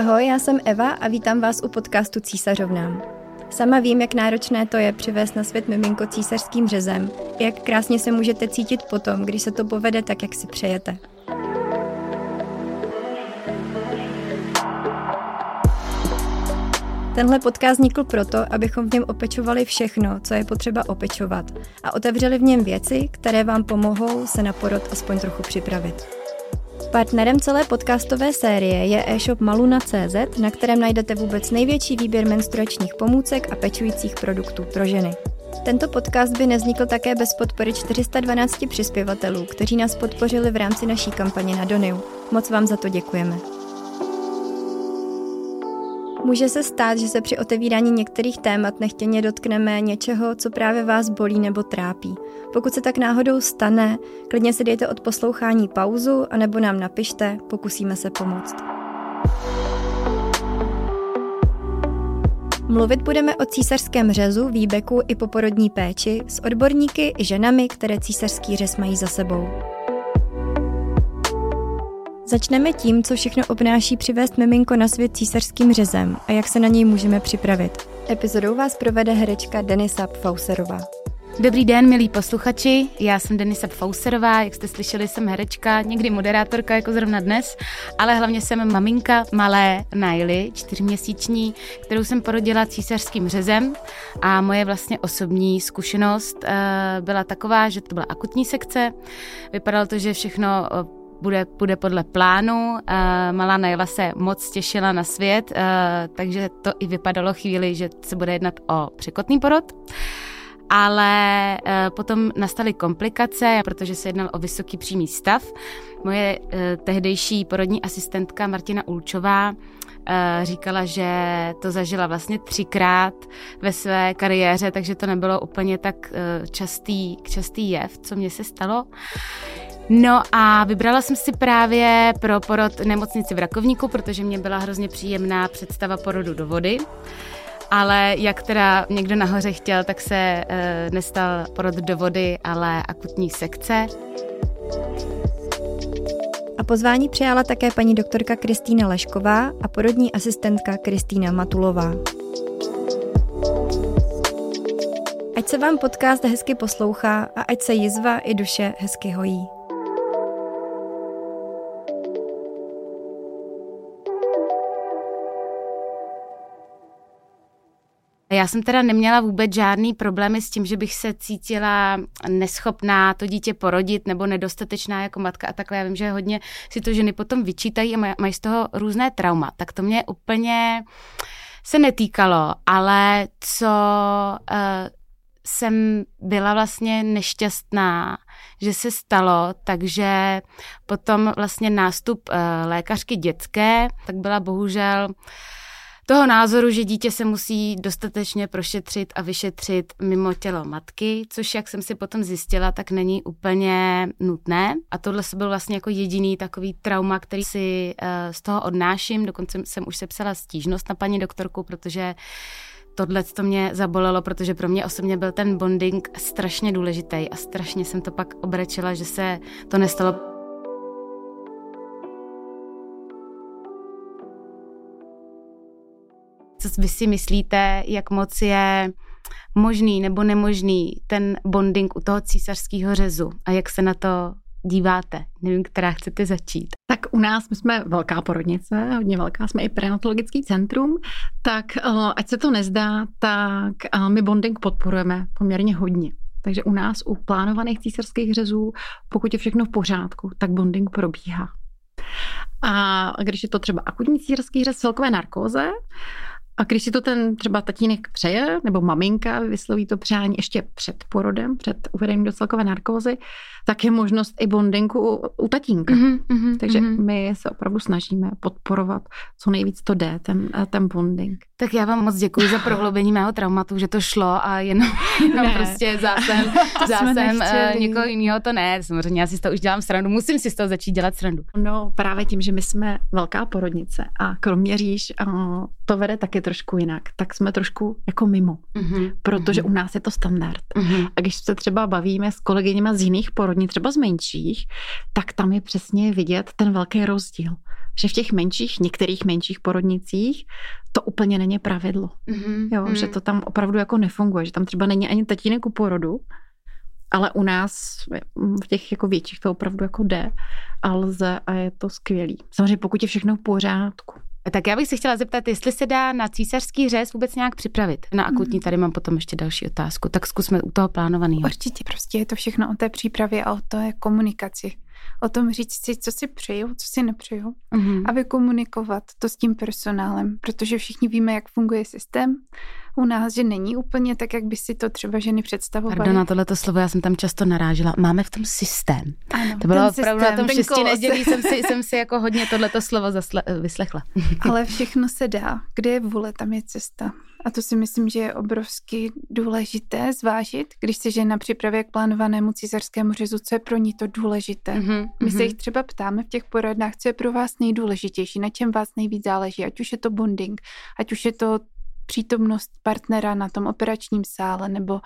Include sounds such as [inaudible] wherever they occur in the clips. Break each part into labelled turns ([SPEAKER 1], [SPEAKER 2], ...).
[SPEAKER 1] Ahoj, já jsem Eva a vítám vás u podcastu Císařovnám. Sama vím, jak náročné to je přivést na svět miminko císařským řezem, jak krásně se můžete cítit potom, když se to povede tak, jak si přejete. Tenhle podcast vznikl proto, abychom v něm opečovali všechno, co je potřeba opečovat a otevřeli v něm věci, které vám pomohou se na porod aspoň trochu připravit. Partnerem celé podcastové série je e-shop maluna.cz, na kterém najdete vůbec největší výběr menstruačních pomůcek a pečujících produktů pro ženy. Tento podcast by nevznikl také bez podpory 412 přispěvatelů, kteří nás podpořili v rámci naší kampaně na Doniu. Moc vám za to děkujeme. Může se stát, že se při otevírání některých témat nechtěně dotkneme něčeho, co právě vás bolí nebo trápí. Pokud se tak náhodou stane, klidně si dejte od poslouchání pauzu anebo nám napište, pokusíme se pomoct. Mluvit budeme o císařském řezu, výbeku i poporodní péči s odborníky i ženami, které císařský řez mají za sebou. Začneme tím, co všechno obnáší přivést miminko na svět císařským řezem a jak se na něj můžeme připravit. Epizodou vás provede herečka Denisa Pfauserová.
[SPEAKER 2] Dobrý den, milí posluchači, já jsem Denisa Pfauserová, jak jste slyšeli, jsem herečka, někdy moderátorka, jako zrovna dnes, ale hlavně jsem maminka malé Naily, čtyřměsíční, kterou jsem porodila císařským řezem a moje vlastně osobní zkušenost uh, byla taková, že to byla akutní sekce, vypadalo to, že všechno uh, bude, bude podle plánu. Uh, malá Naila se moc těšila na svět, uh, takže to i vypadalo chvíli, že se bude jednat o překotný porod. Ale uh, potom nastaly komplikace, protože se jednal o vysoký přímý stav. Moje uh, tehdejší porodní asistentka Martina Ulčová říkala, že to zažila vlastně třikrát ve své kariéře, takže to nebylo úplně tak častý, častý jev, co mně se stalo. No a vybrala jsem si právě pro porod nemocnici v Rakovníku, protože mě byla hrozně příjemná představa porodu do vody. Ale jak teda někdo nahoře chtěl, tak se e, nestal porod do vody, ale akutní sekce.
[SPEAKER 1] A pozvání přijala také paní doktorka Kristýna Lešková a porodní asistentka Kristýna Matulová. Ať se vám podcast hezky poslouchá a ať se jizva i duše hezky hojí.
[SPEAKER 2] Já jsem teda neměla vůbec žádný problémy s tím, že bych se cítila neschopná to dítě porodit nebo nedostatečná jako matka a takhle. Já vím, že hodně si to ženy potom vyčítají a mají z toho různé trauma. Tak to mě úplně se netýkalo, ale co uh, jsem byla vlastně nešťastná, že se stalo, takže potom vlastně nástup uh, lékařky dětské, tak byla bohužel uh, toho názoru, že dítě se musí dostatečně prošetřit a vyšetřit mimo tělo matky, což jak jsem si potom zjistila, tak není úplně nutné. A tohle byl vlastně jako jediný takový trauma, který si uh, z toho odnáším. Dokonce jsem už sepsala stížnost na paní doktorku, protože tohle to mě zabolelo, protože pro mě osobně byl ten bonding strašně důležitý a strašně jsem to pak obrečila, že se to nestalo Co vy si myslíte, jak moc je možný nebo nemožný ten bonding u toho císařského řezu a jak se na to díváte? Nevím, která chcete začít.
[SPEAKER 3] Tak u nás, my jsme velká porodnice, hodně velká, jsme i prenatologický centrum, tak eh, ať se to nezdá, tak eh, my bonding podporujeme poměrně hodně. Takže u nás u plánovaných císařských řezů, pokud je všechno v pořádku, tak bonding probíhá. A když je to třeba akutní císařský řez celkové narkóze, a když si to ten třeba tatínek přeje, nebo maminka vysloví to přání ještě před porodem, před uvedením do celkové narkózy, tak je možnost i bondinku u, u tatínka. Mm-hmm, mm-hmm, Takže mm-hmm. my se opravdu snažíme podporovat, co nejvíc to jde, ten, ten bonding.
[SPEAKER 2] Tak já vám moc děkuji za prohloubení mého traumatu, že to šlo a jenom, jenom ne. prostě zásem, zásem uh, někoho jiného to ne. Samozřejmě já si z toho už dělám srandu, musím si z toho začít dělat srandu.
[SPEAKER 3] No právě tím, že my jsme velká porodnice a kromě říš uh, to vede taky trošku jinak, tak jsme trošku jako mimo, mm-hmm. protože mm-hmm. u nás je to standard. Mm-hmm. A když se třeba bavíme s kolegyněma z jiných porodní, třeba z menších, tak tam je přesně vidět ten velký rozdíl. že v těch menších, některých menších porodnicích to úplně není pravidlo. Mm-hmm. Jo, mm. že to tam opravdu jako nefunguje, že tam třeba není ani tatínek u porodu, ale u nás v těch jako větších to opravdu jako jde a lze a je to skvělý. Samozřejmě pokud je všechno v pořádku.
[SPEAKER 2] Tak já bych se chtěla zeptat, jestli se dá na císařský řez vůbec nějak připravit. Na akutní mhm. tady mám potom ještě další otázku, tak zkusme u toho plánovaného.
[SPEAKER 4] Určitě, prostě je to všechno o té přípravě a o té komunikaci. O tom říct si, co si přeju, co si nepřeju mm-hmm. a vykomunikovat to s tím personálem, protože všichni víme, jak funguje systém u nás, že není úplně tak, jak by si to třeba ženy představovaly.
[SPEAKER 2] Pardon, na tohleto slovo já jsem tam často narážela. Máme v tom systém. Ano, to bylo opravdu systém, na tom šesti nedělí jsem si, jsem si jako hodně tohleto slovo zasle- vyslechla. [laughs]
[SPEAKER 4] Ale všechno se dá. Kde je vůle, tam je cesta. A to si myslím, že je obrovsky důležité zvážit, když se žena připravuje k plánovanému císařskému řezu, co je pro ní to důležité. Mm-hmm. My se mhm. jich třeba ptáme v těch poradnách, co je pro vás nejdůležitější, na čem vás nejvíc záleží, ať už je to bonding, ať už je to přítomnost partnera na tom operačním sále nebo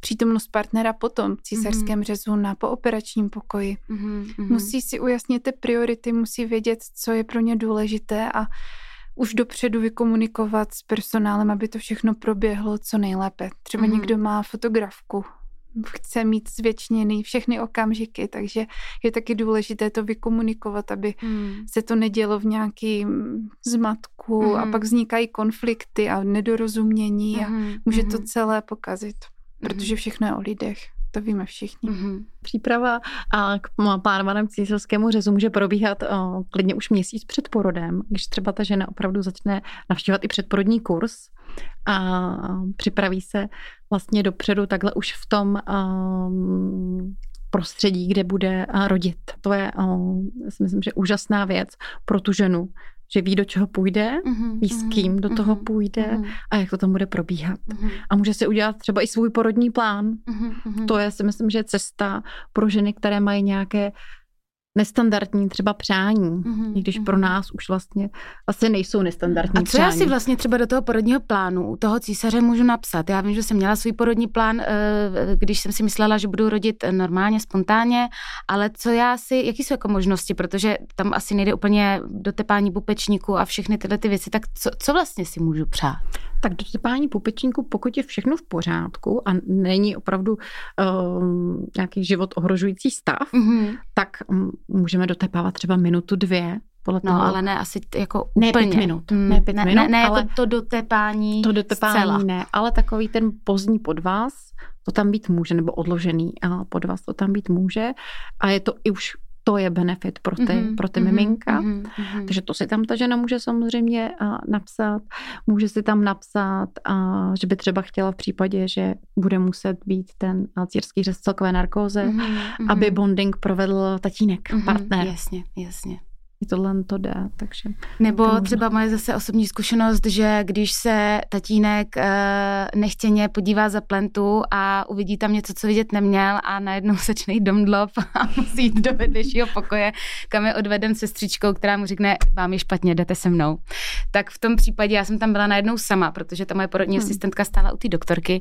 [SPEAKER 4] přítomnost partnera potom v císařském mm-hmm. řezu na pooperačním pokoji. Mm-hmm. Musí si ujasnit ty priority, musí vědět, co je pro ně důležité a už dopředu vykomunikovat s personálem, aby to všechno proběhlo co nejlépe. Třeba mm-hmm. někdo má fotografku, chce mít zvětšněný všechny okamžiky, takže je taky důležité to vykomunikovat, aby mm. se to nedělo v nějakým zmatku mm. a hmm. pak vznikají konflikty a nedorozumění mm. a hmm. může mm. to hmm. celé pokazit, protože všechno je o lidech to víme všichni. Mm-hmm.
[SPEAKER 3] Příprava a k plánovaném císařskému řezu může probíhat o, klidně už měsíc před porodem, když třeba ta žena opravdu začne navštěvovat i předporodní kurz a připraví se vlastně dopředu takhle už v tom um, prostředí, kde bude rodit. To je, si myslím, že úžasná věc pro tu ženu, že ví, do čeho půjde, mm-hmm, ví, s mhm, kým do toho mm-hmm, půjde mm-hmm. a jak to tam bude probíhat. Mm-hmm. A může si udělat třeba i svůj porodní plán. Mm-hmm. To je si myslím, že cesta pro ženy, které mají nějaké nestandardní třeba přání, mm-hmm, i když mm-hmm. pro nás už vlastně asi nejsou nestandardní
[SPEAKER 2] A co přání. já si vlastně třeba do toho porodního plánu u toho císaře můžu napsat? Já vím, že jsem měla svůj porodní plán, eh, když jsem si myslela, že budu rodit normálně, spontánně, ale co já si, jaký jsou jako možnosti, protože tam asi nejde úplně do tepání pupečníku a všechny tyhle ty věci, tak co, co vlastně si můžu přát?
[SPEAKER 3] Tak do tepání pupečníku, pokud je všechno v pořádku a není opravdu um, nějaký život ohrožující stav, mm-hmm. tak můžeme dotepávat třeba minutu, dvě,
[SPEAKER 2] podle no, toho. No, ale ne asi jako ne úplně.
[SPEAKER 3] pět minut. Hmm. Ne pět
[SPEAKER 2] ne,
[SPEAKER 3] minut,
[SPEAKER 2] ne, ne ale jako to dotepání To dotepání zcela.
[SPEAKER 3] ne, ale takový ten pozdní podvaz, to tam být může, nebo odložený podvaz, to tam být může. A je to i už to je benefit pro ty, mm-hmm, pro ty mm-hmm, miminka. Mm-hmm. Takže to si tam ta žena může samozřejmě napsat. Může si tam napsat, že by třeba chtěla v případě, že bude muset být ten círský řez celkové narkóze, mm-hmm, aby bonding provedl tatínek, mm-hmm, partner.
[SPEAKER 2] Jasně, jasně
[SPEAKER 3] tohle to jde, takže...
[SPEAKER 2] Nebo třeba moje zase osobní zkušenost, že když se tatínek e, nechtěně podívá za plentu a uvidí tam něco, co vidět neměl a najednou [laughs] začne jít domdlop a musí jít do vedlejšího pokoje, kam je odveden sestřičkou, která mu řekne, vám je špatně, jdete se mnou. Tak v tom případě já jsem tam byla najednou sama, protože ta moje porodní hmm. asistentka stála u té doktorky,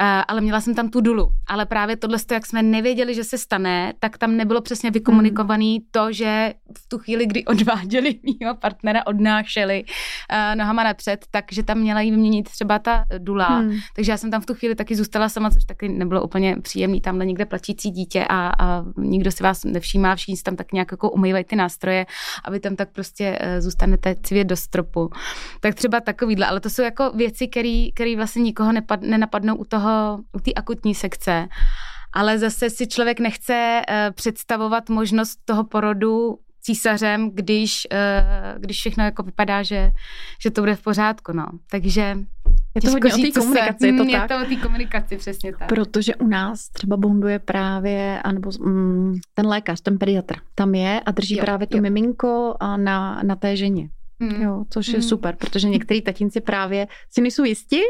[SPEAKER 2] e, ale měla jsem tam tu dulu. Ale právě tohle, jak jsme nevěděli, že se stane, tak tam nebylo přesně vykomunikovaný hmm. to, že v tu chvíli chvíli, kdy odváděli [laughs] mýho partnera, odnášeli uh, nohama napřed, takže tam měla jí vyměnit třeba ta dula. Hmm. Takže já jsem tam v tu chvíli taky zůstala sama, což taky nebylo úplně příjemný, tamhle někde platící dítě a, a nikdo si vás nevšímá, všichni tam tak nějak jako umývají ty nástroje a vy tam tak prostě uh, zůstanete cvět do stropu. Tak třeba takovýhle, ale to jsou jako věci, které vlastně nikoho nepad, nenapadnou u toho, u té akutní sekce ale zase si člověk nechce uh, představovat možnost toho porodu císařem, když, uh, když všechno jako vypadá, že, že to bude v pořádku, no. Takže
[SPEAKER 3] je to hodně o té komunikaci, se, je to
[SPEAKER 2] je
[SPEAKER 3] tak?
[SPEAKER 2] to o té komunikaci, přesně tak.
[SPEAKER 3] Protože u nás třeba bonduje právě, anebo mm, ten lékař, ten pediatr, tam je a drží jo, právě to jo. miminko na, na té ženě. Mm. Jo, což je mm. super, protože některý tatínci právě si nejsou jistí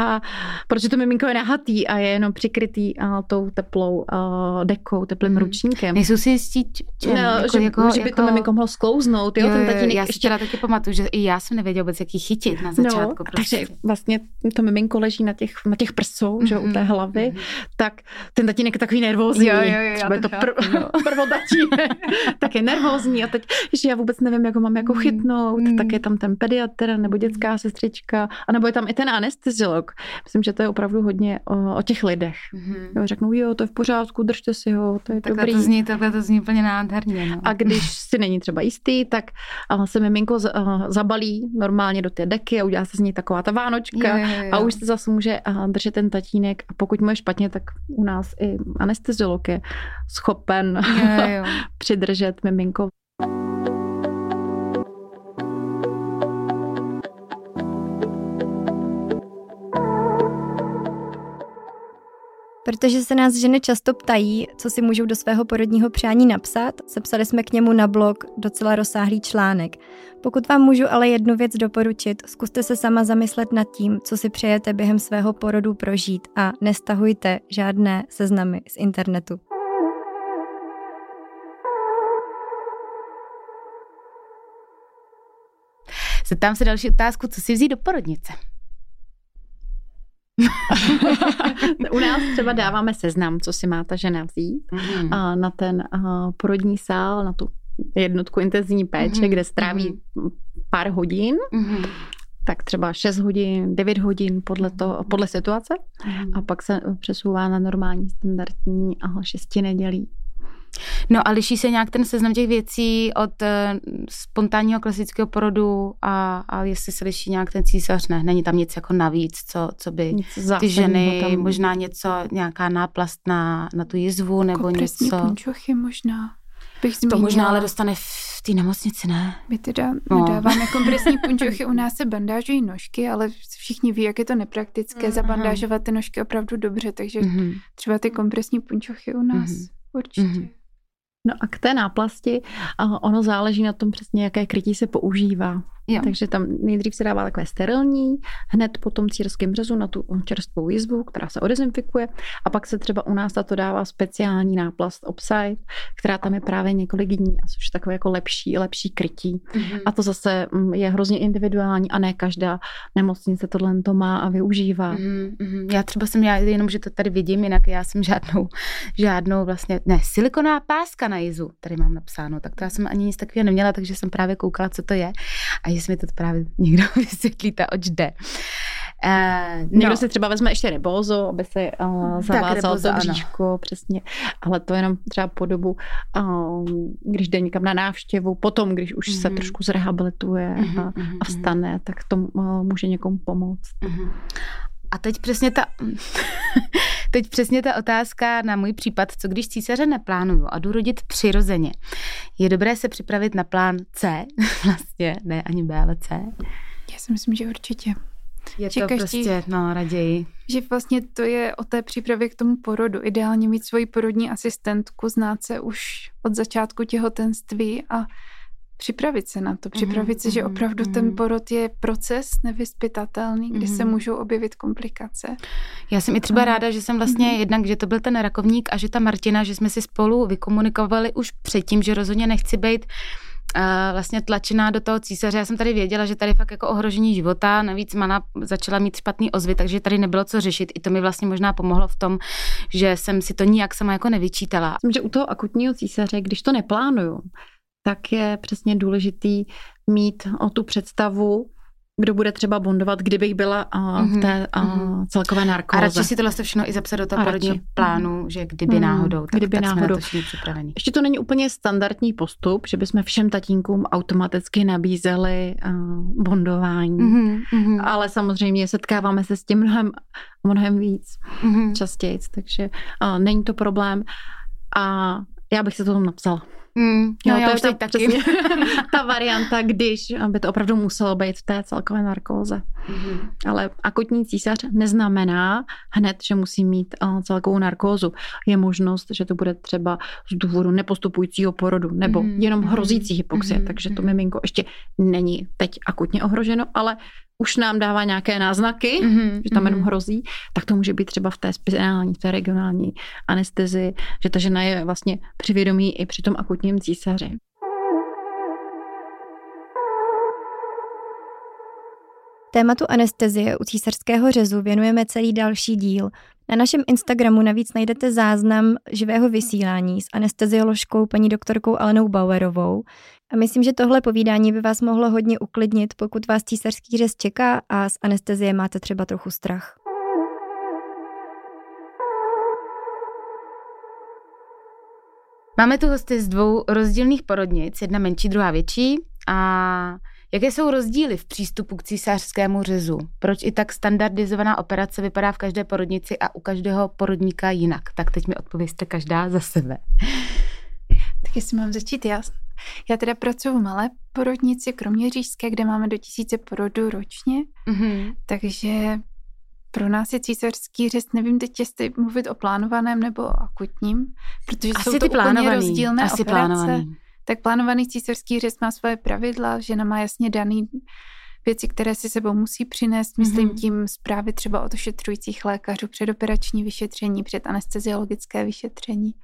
[SPEAKER 3] a protože to miminko je nahatý a je jenom přikrytý a, tou teplou a, dekou, teplým mm. ručníkem.
[SPEAKER 2] Nejsou si jistí,
[SPEAKER 3] čem, no, jako, že, jako, že by jako... to miminko mohlo sklouznout. Jo, jo,
[SPEAKER 2] ten tatínek já si ještě... taky pamatuju, že i já jsem nevěděla vůbec, jaký chytit na začátku. No,
[SPEAKER 3] prostě. Takže vlastně to miminko leží na těch, na těch prsou, mm-hmm. že u té hlavy, mm-hmm. tak ten tatínek je takový nervózní.
[SPEAKER 2] Jo, jo, jo,
[SPEAKER 3] třeba to pr- [laughs] prvotatínek, tak je nervózní a teď, že já vůbec nevím, jak ho mám jako mm. chytnout, mm. tak je tam ten pediatr nebo dětská sestřička, a nebo je tam i ten anesteziolog. Myslím, že to je opravdu hodně o, o těch lidech. Mm-hmm. Jo, řeknou, jo, to je v pořádku, držte si ho, to je
[SPEAKER 2] takhle
[SPEAKER 3] dobrý.
[SPEAKER 2] To zní, takhle to zní úplně nádherně. No.
[SPEAKER 3] A když si není třeba jistý, tak se miminko zabalí normálně do té deky a udělá se z ní taková ta vánočka jo, jo, jo. a už se zase může držet ten tatínek a pokud mu je špatně, tak u nás i anesteziolog je schopen jo, jo. [laughs] přidržet miminko.
[SPEAKER 1] Protože se nás ženy často ptají, co si můžou do svého porodního přání napsat, sepsali jsme k němu na blog docela rozsáhlý článek. Pokud vám můžu ale jednu věc doporučit, zkuste se sama zamyslet nad tím, co si přejete během svého porodu prožít a nestahujte žádné seznamy z internetu.
[SPEAKER 2] Zeptám se další otázku, co si vzít do porodnice?
[SPEAKER 3] U nás třeba dáváme seznam, co si má ta žena vzít mm. a na ten a, porodní sál, na tu jednotku intenzivní péče, mm. kde stráví mm. pár hodin. Mm. Tak třeba 6 hodin, 9 hodin podle, to, podle situace mm. a pak se přesouvá na normální standardní a 6 nedělí.
[SPEAKER 2] No a liší se nějak ten seznam těch věcí od uh, spontánního klasického porodu a, a jestli se liší nějak ten císař, ne, není tam nic jako navíc, co, co by ty ženy, tam... možná něco, nějaká náplast na, na tu jizvu nebo Kompresní něco.
[SPEAKER 4] punčochy možná. Bych
[SPEAKER 2] to možná ale dostane v té nemocnici, ne?
[SPEAKER 4] My teda no. dáváme kompresní [laughs] punčochy, u nás se bandážují nožky, ale všichni ví, jak je to nepraktické mm-hmm. zabandážovat ty nožky opravdu dobře, takže mm-hmm. třeba ty kompresní punčochy u nás mm-hmm. určitě. Mm-hmm.
[SPEAKER 3] No a k té náplasti, ono záleží na tom přesně, jaké krytí se používá. Jo. Takže tam nejdřív se dává takové sterilní, hned po tom círském řezu na tu čerstvou jizvu, která se odezinfikuje a pak se třeba u nás tato dává speciální náplast Opside, která tam je právě několik dní a což je takové jako lepší, lepší krytí. Mm-hmm. A to zase mm, je hrozně individuální a ne každá nemocnice tohle to má a využívá.
[SPEAKER 2] Mm-hmm. Já třeba jsem, já jenom, že to tady vidím, jinak já jsem žádnou, žádnou vlastně, ne, silikonová páska na jizu, tady mám napsáno, tak to já jsem ani nic takového neměla, takže jsem právě koukala, co to je. A jestli mi to právě někdo [laughs] vysvětlíte, oč jde.
[SPEAKER 3] Uh, Někdo no. si třeba vezme ještě rebózo, aby se uh, zavázal to bříško, ano. přesně. Ale to jenom třeba po dobu, uh, když jde někam na návštěvu, potom, když už mm-hmm. se mhm. trošku zrehabilituje mm-hmm, a, mhm, a vstane, tak to uh, může někomu pomoct. Mm-hmm.
[SPEAKER 2] A teď přesně ta... [laughs] Teď přesně ta otázka na můj případ, co když císaře neplánuju a jdu rodit přirozeně. Je dobré se připravit na plán C, [laughs] vlastně, ne ani B, ale C?
[SPEAKER 4] Já si myslím, že určitě.
[SPEAKER 2] Je že to každý, prostě, no, raději.
[SPEAKER 4] Že vlastně to je o té přípravě k tomu porodu. Ideálně mít svoji porodní asistentku, znát se už od začátku těhotenství a připravit se na to, připravit mm, se, že mhm, opravdu mm. ten porod je proces nevyspytatelný, kdy mm. se mhm. můžou objevit komplikace.
[SPEAKER 2] Já jsem i třeba mm. ráda, že jsem vlastně mm. jednak, že to byl ten rakovník a že ta Martina, že jsme si spolu vykomunikovali už předtím, že rozhodně nechci být uh, vlastně tlačená do toho císaře. Já jsem tady věděla, že tady fakt jako ohrožení života, navíc Mana začala mít špatný ozvy, takže tady nebylo co řešit. I to mi vlastně možná pomohlo v tom, že jsem si to nijak sama jako nevyčítala.
[SPEAKER 3] Myslím, že u toho akutního císaře, když to neplánuju, tak je přesně důležitý mít o tu představu, kdo bude třeba bondovat, kdybych byla a, v mhm, té a, mm-hmm. celkové narkóze.
[SPEAKER 2] A radši si tohle všechno i zapsat do toho porodního plánu, že kdyby mm, náhodou, tak, kdyby tak náhodou. jsme na to
[SPEAKER 3] Ještě to není úplně standardní postup, že bychom všem tatínkům automaticky nabízeli uh, bondování, mm-hmm. ale samozřejmě setkáváme se s tím mnohem, mnohem víc mm-hmm. častěji, takže uh, není to problém a já bych se to tam napsala.
[SPEAKER 2] Mm, no, jo, já to už ta, taky. Přesně, [laughs]
[SPEAKER 3] ta varianta, když by to opravdu muselo být v té celkové narkóze. Mm-hmm. Ale akutní císař neznamená hned, že musí mít uh, celkovou narkózu. Je možnost, že to bude třeba z důvodu nepostupujícího porodu nebo mm-hmm. jenom hrozící hypoxie, mm-hmm. takže to mhm. miminko ještě není teď akutně ohroženo, ale už nám dává nějaké náznaky, mm-hmm, že tam jenom mm-hmm. hrozí, tak to může být třeba v té speciální, v té regionální anestezi, že ta žena je vlastně přivědomí i při tom akutním císaři.
[SPEAKER 1] Tématu anestezie u císařského řezu věnujeme celý další díl. Na našem Instagramu navíc najdete záznam živého vysílání s anestezioložkou paní doktorkou Alenou Bauerovou, a myslím, že tohle povídání by vás mohlo hodně uklidnit, pokud vás císařský řez čeká a z anestezie máte třeba trochu strach.
[SPEAKER 2] Máme tu hosty z dvou rozdílných porodnic, jedna menší, druhá větší. A jaké jsou rozdíly v přístupu k císařskému řezu? Proč i tak standardizovaná operace vypadá v každé porodnici a u každého porodníka jinak? Tak teď mi odpověste každá za sebe.
[SPEAKER 4] Tak jestli mám začít já. Já teda pracuji v malé porodnici, kromě řížské, kde máme do tisíce porodů ročně, mm-hmm. takže pro nás je císařský řez, nevím teď, jestli mluvit o plánovaném nebo akutním, protože Asi jsou to úplně rozdílné Asi operace. Plánovaný. Tak plánovaný císařský řez má svoje pravidla, žena má jasně daný věci, které si sebou musí přinést, myslím mm-hmm. tím zprávy třeba od ošetřujících lékařů, předoperační vyšetření, před anesteziologické vyšetření.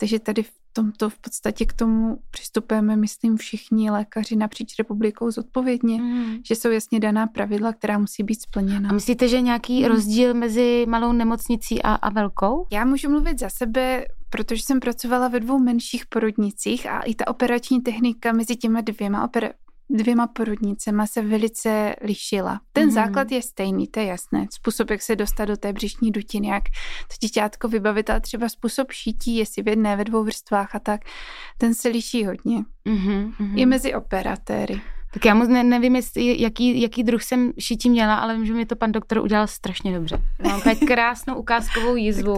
[SPEAKER 4] Takže tady v tomto v podstatě k tomu přistupujeme, myslím, všichni lékaři napříč republikou zodpovědně, mm. že jsou jasně daná pravidla, která musí být splněna.
[SPEAKER 2] A myslíte, že nějaký mm. rozdíl mezi malou nemocnicí a, a velkou?
[SPEAKER 4] Já můžu mluvit za sebe, protože jsem pracovala ve dvou menších porodnicích a i ta operační technika mezi těma dvěma opera- dvěma porodnicema se velice lišila. Ten mm. základ je stejný, to je jasné. Způsob, jak se dostat do té břišní dutiny, jak to dítětko vybavit, ale třeba způsob šítí, jestli v jedné, ve dvou vrstvách a tak, ten se liší hodně. Mm-hmm, I mezi operatéry.
[SPEAKER 2] Tak já moc ne, nevím, jestli, jaký, jaký druh jsem šití měla, ale vím, že mi to pan doktor udělal strašně dobře. Mám tady [laughs] krásnou ukázkovou jízvu.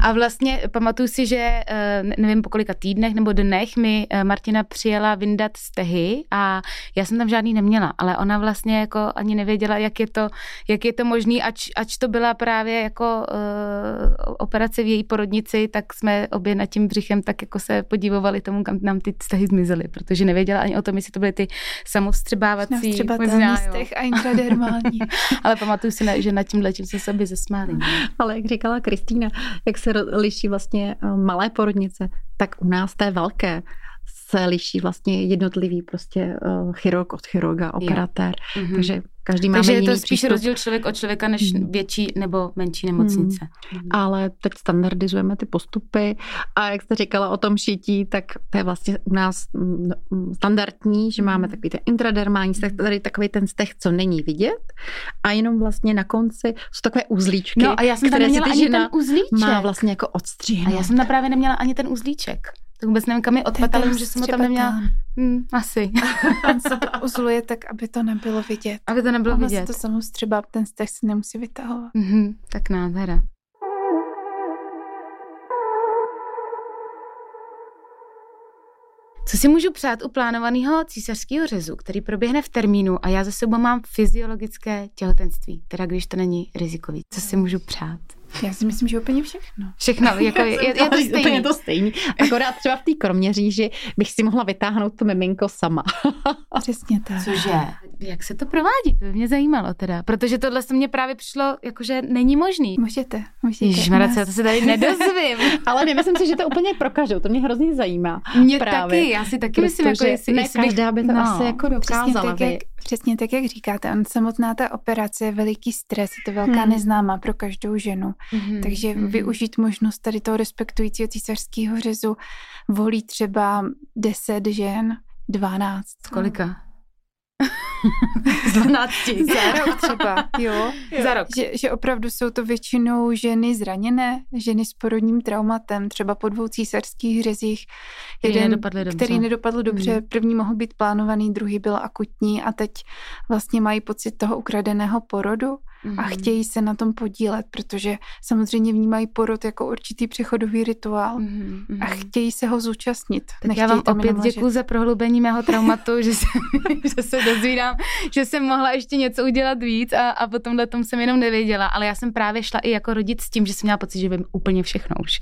[SPEAKER 2] a vlastně pamatuju si, že eh, nevím po kolika týdnech nebo dnech mi eh, Martina přijela vyndat stehy a já jsem tam žádný neměla, ale ona vlastně jako ani nevěděla, jak je to, jak je to možný, ač, ač to byla právě jako uh, operace v její porodnici, tak jsme obě nad tím břichem tak jako se podívovali tomu, kam nám ty stehy zmizely, protože nevěděla ani o tom, jestli to byly ty samovstřebávací.
[SPEAKER 4] Možná, stech a intradermální. [laughs]
[SPEAKER 2] Ale pamatuju si, že nad tím letím se sobě zesmáli.
[SPEAKER 3] Ale jak říkala Kristýna, jak se liší vlastně eh, malé porodnice, tak u nás té velké se liší vlastně jednotlivý prostě uh, chirurg od chirurga, operatér. Mm-hmm. Takže každý má
[SPEAKER 2] Takže
[SPEAKER 3] je
[SPEAKER 2] to spíš přístup. rozdíl člověk od člověka než mm. větší nebo menší nemocnice.
[SPEAKER 3] Mm. Ale teď standardizujeme ty postupy a jak jste říkala o tom šití, tak to je vlastně u nás mm, standardní, že máme takový ten intradermální stech, tady takový ten stech, co není vidět a jenom vlastně na konci jsou takové uzlíčky,
[SPEAKER 2] no a já jsem které si ty žena ten uzlíček.
[SPEAKER 3] má vlastně jako odstřihnout.
[SPEAKER 2] A já jsem tam právě neměla ani ten uzlíček. Tak vůbec nevím, kam je odpad, ale že jsem ho tam neměla. Hmm, asi.
[SPEAKER 4] On se to uzluje tak, aby to nebylo vidět.
[SPEAKER 2] Aby to nebylo
[SPEAKER 4] Ono
[SPEAKER 2] vidět.
[SPEAKER 4] se to samozřejmě třeba ten stech se nemusí vytahovat.
[SPEAKER 2] Mm-hmm, tak nádhera. Co si můžu přát u plánovaného císařského řezu, který proběhne v termínu a já za sebou mám fyziologické těhotenství, teda když to není rizikový. Co si můžu přát?
[SPEAKER 4] Já si myslím, že úplně všechno.
[SPEAKER 2] Všechno, [laughs] jako je, je, je to stejný.
[SPEAKER 3] Je to stejný. Akorát třeba v té kroměříži bych si mohla vytáhnout to miminko sama. [laughs]
[SPEAKER 4] Přesně tak.
[SPEAKER 2] Cože? Jak se to provádí? To by mě zajímalo teda, protože tohle se mně právě přišlo, jakože není možný.
[SPEAKER 4] Můžete, můžete.
[SPEAKER 2] Ježišmarce, to se tady [laughs] nedozvím.
[SPEAKER 3] Ale nemyslím si, že to úplně pro každou, to mě hrozně zajímá.
[SPEAKER 2] Mě právě, taky, já si taky myslím, jako jestli,
[SPEAKER 3] ne každá by to no, asi jako dokázala.
[SPEAKER 4] Přesně tak, jak, přesně tak, jak říkáte, on samotná ta operace je veliký stres, je to velká hmm. neznámá pro každou ženu. Mm-hmm. Takže mm-hmm. využít možnost tady toho respektujícího císařského řezu volí třeba 10 žen, 12.
[SPEAKER 2] Kolika? [laughs] Z 12.
[SPEAKER 4] Za rok třeba, jo. [laughs] jo. Za rok. Že, že opravdu jsou to většinou ženy zraněné, ženy s porodním traumatem, třeba po dvou císařských řezích.
[SPEAKER 2] Jeden, který nedopadl dobře.
[SPEAKER 4] Který nedopadl dobře. Hmm. První mohl být plánovaný, druhý byl akutní a teď vlastně mají pocit toho ukradeného porodu. Mm-hmm. a chtějí se na tom podílet, protože samozřejmě vnímají porod jako určitý přechodový rituál mm-hmm. a chtějí se ho zúčastnit.
[SPEAKER 2] Tak já vám opět děkuji za prohlubení mého traumatu, že, se, [laughs] že se dozvídám, že jsem mohla ještě něco udělat víc a, a po tomhle tom jsem jenom nevěděla, ale já jsem právě šla i jako rodič s tím, že jsem měla pocit, že vím úplně všechno už,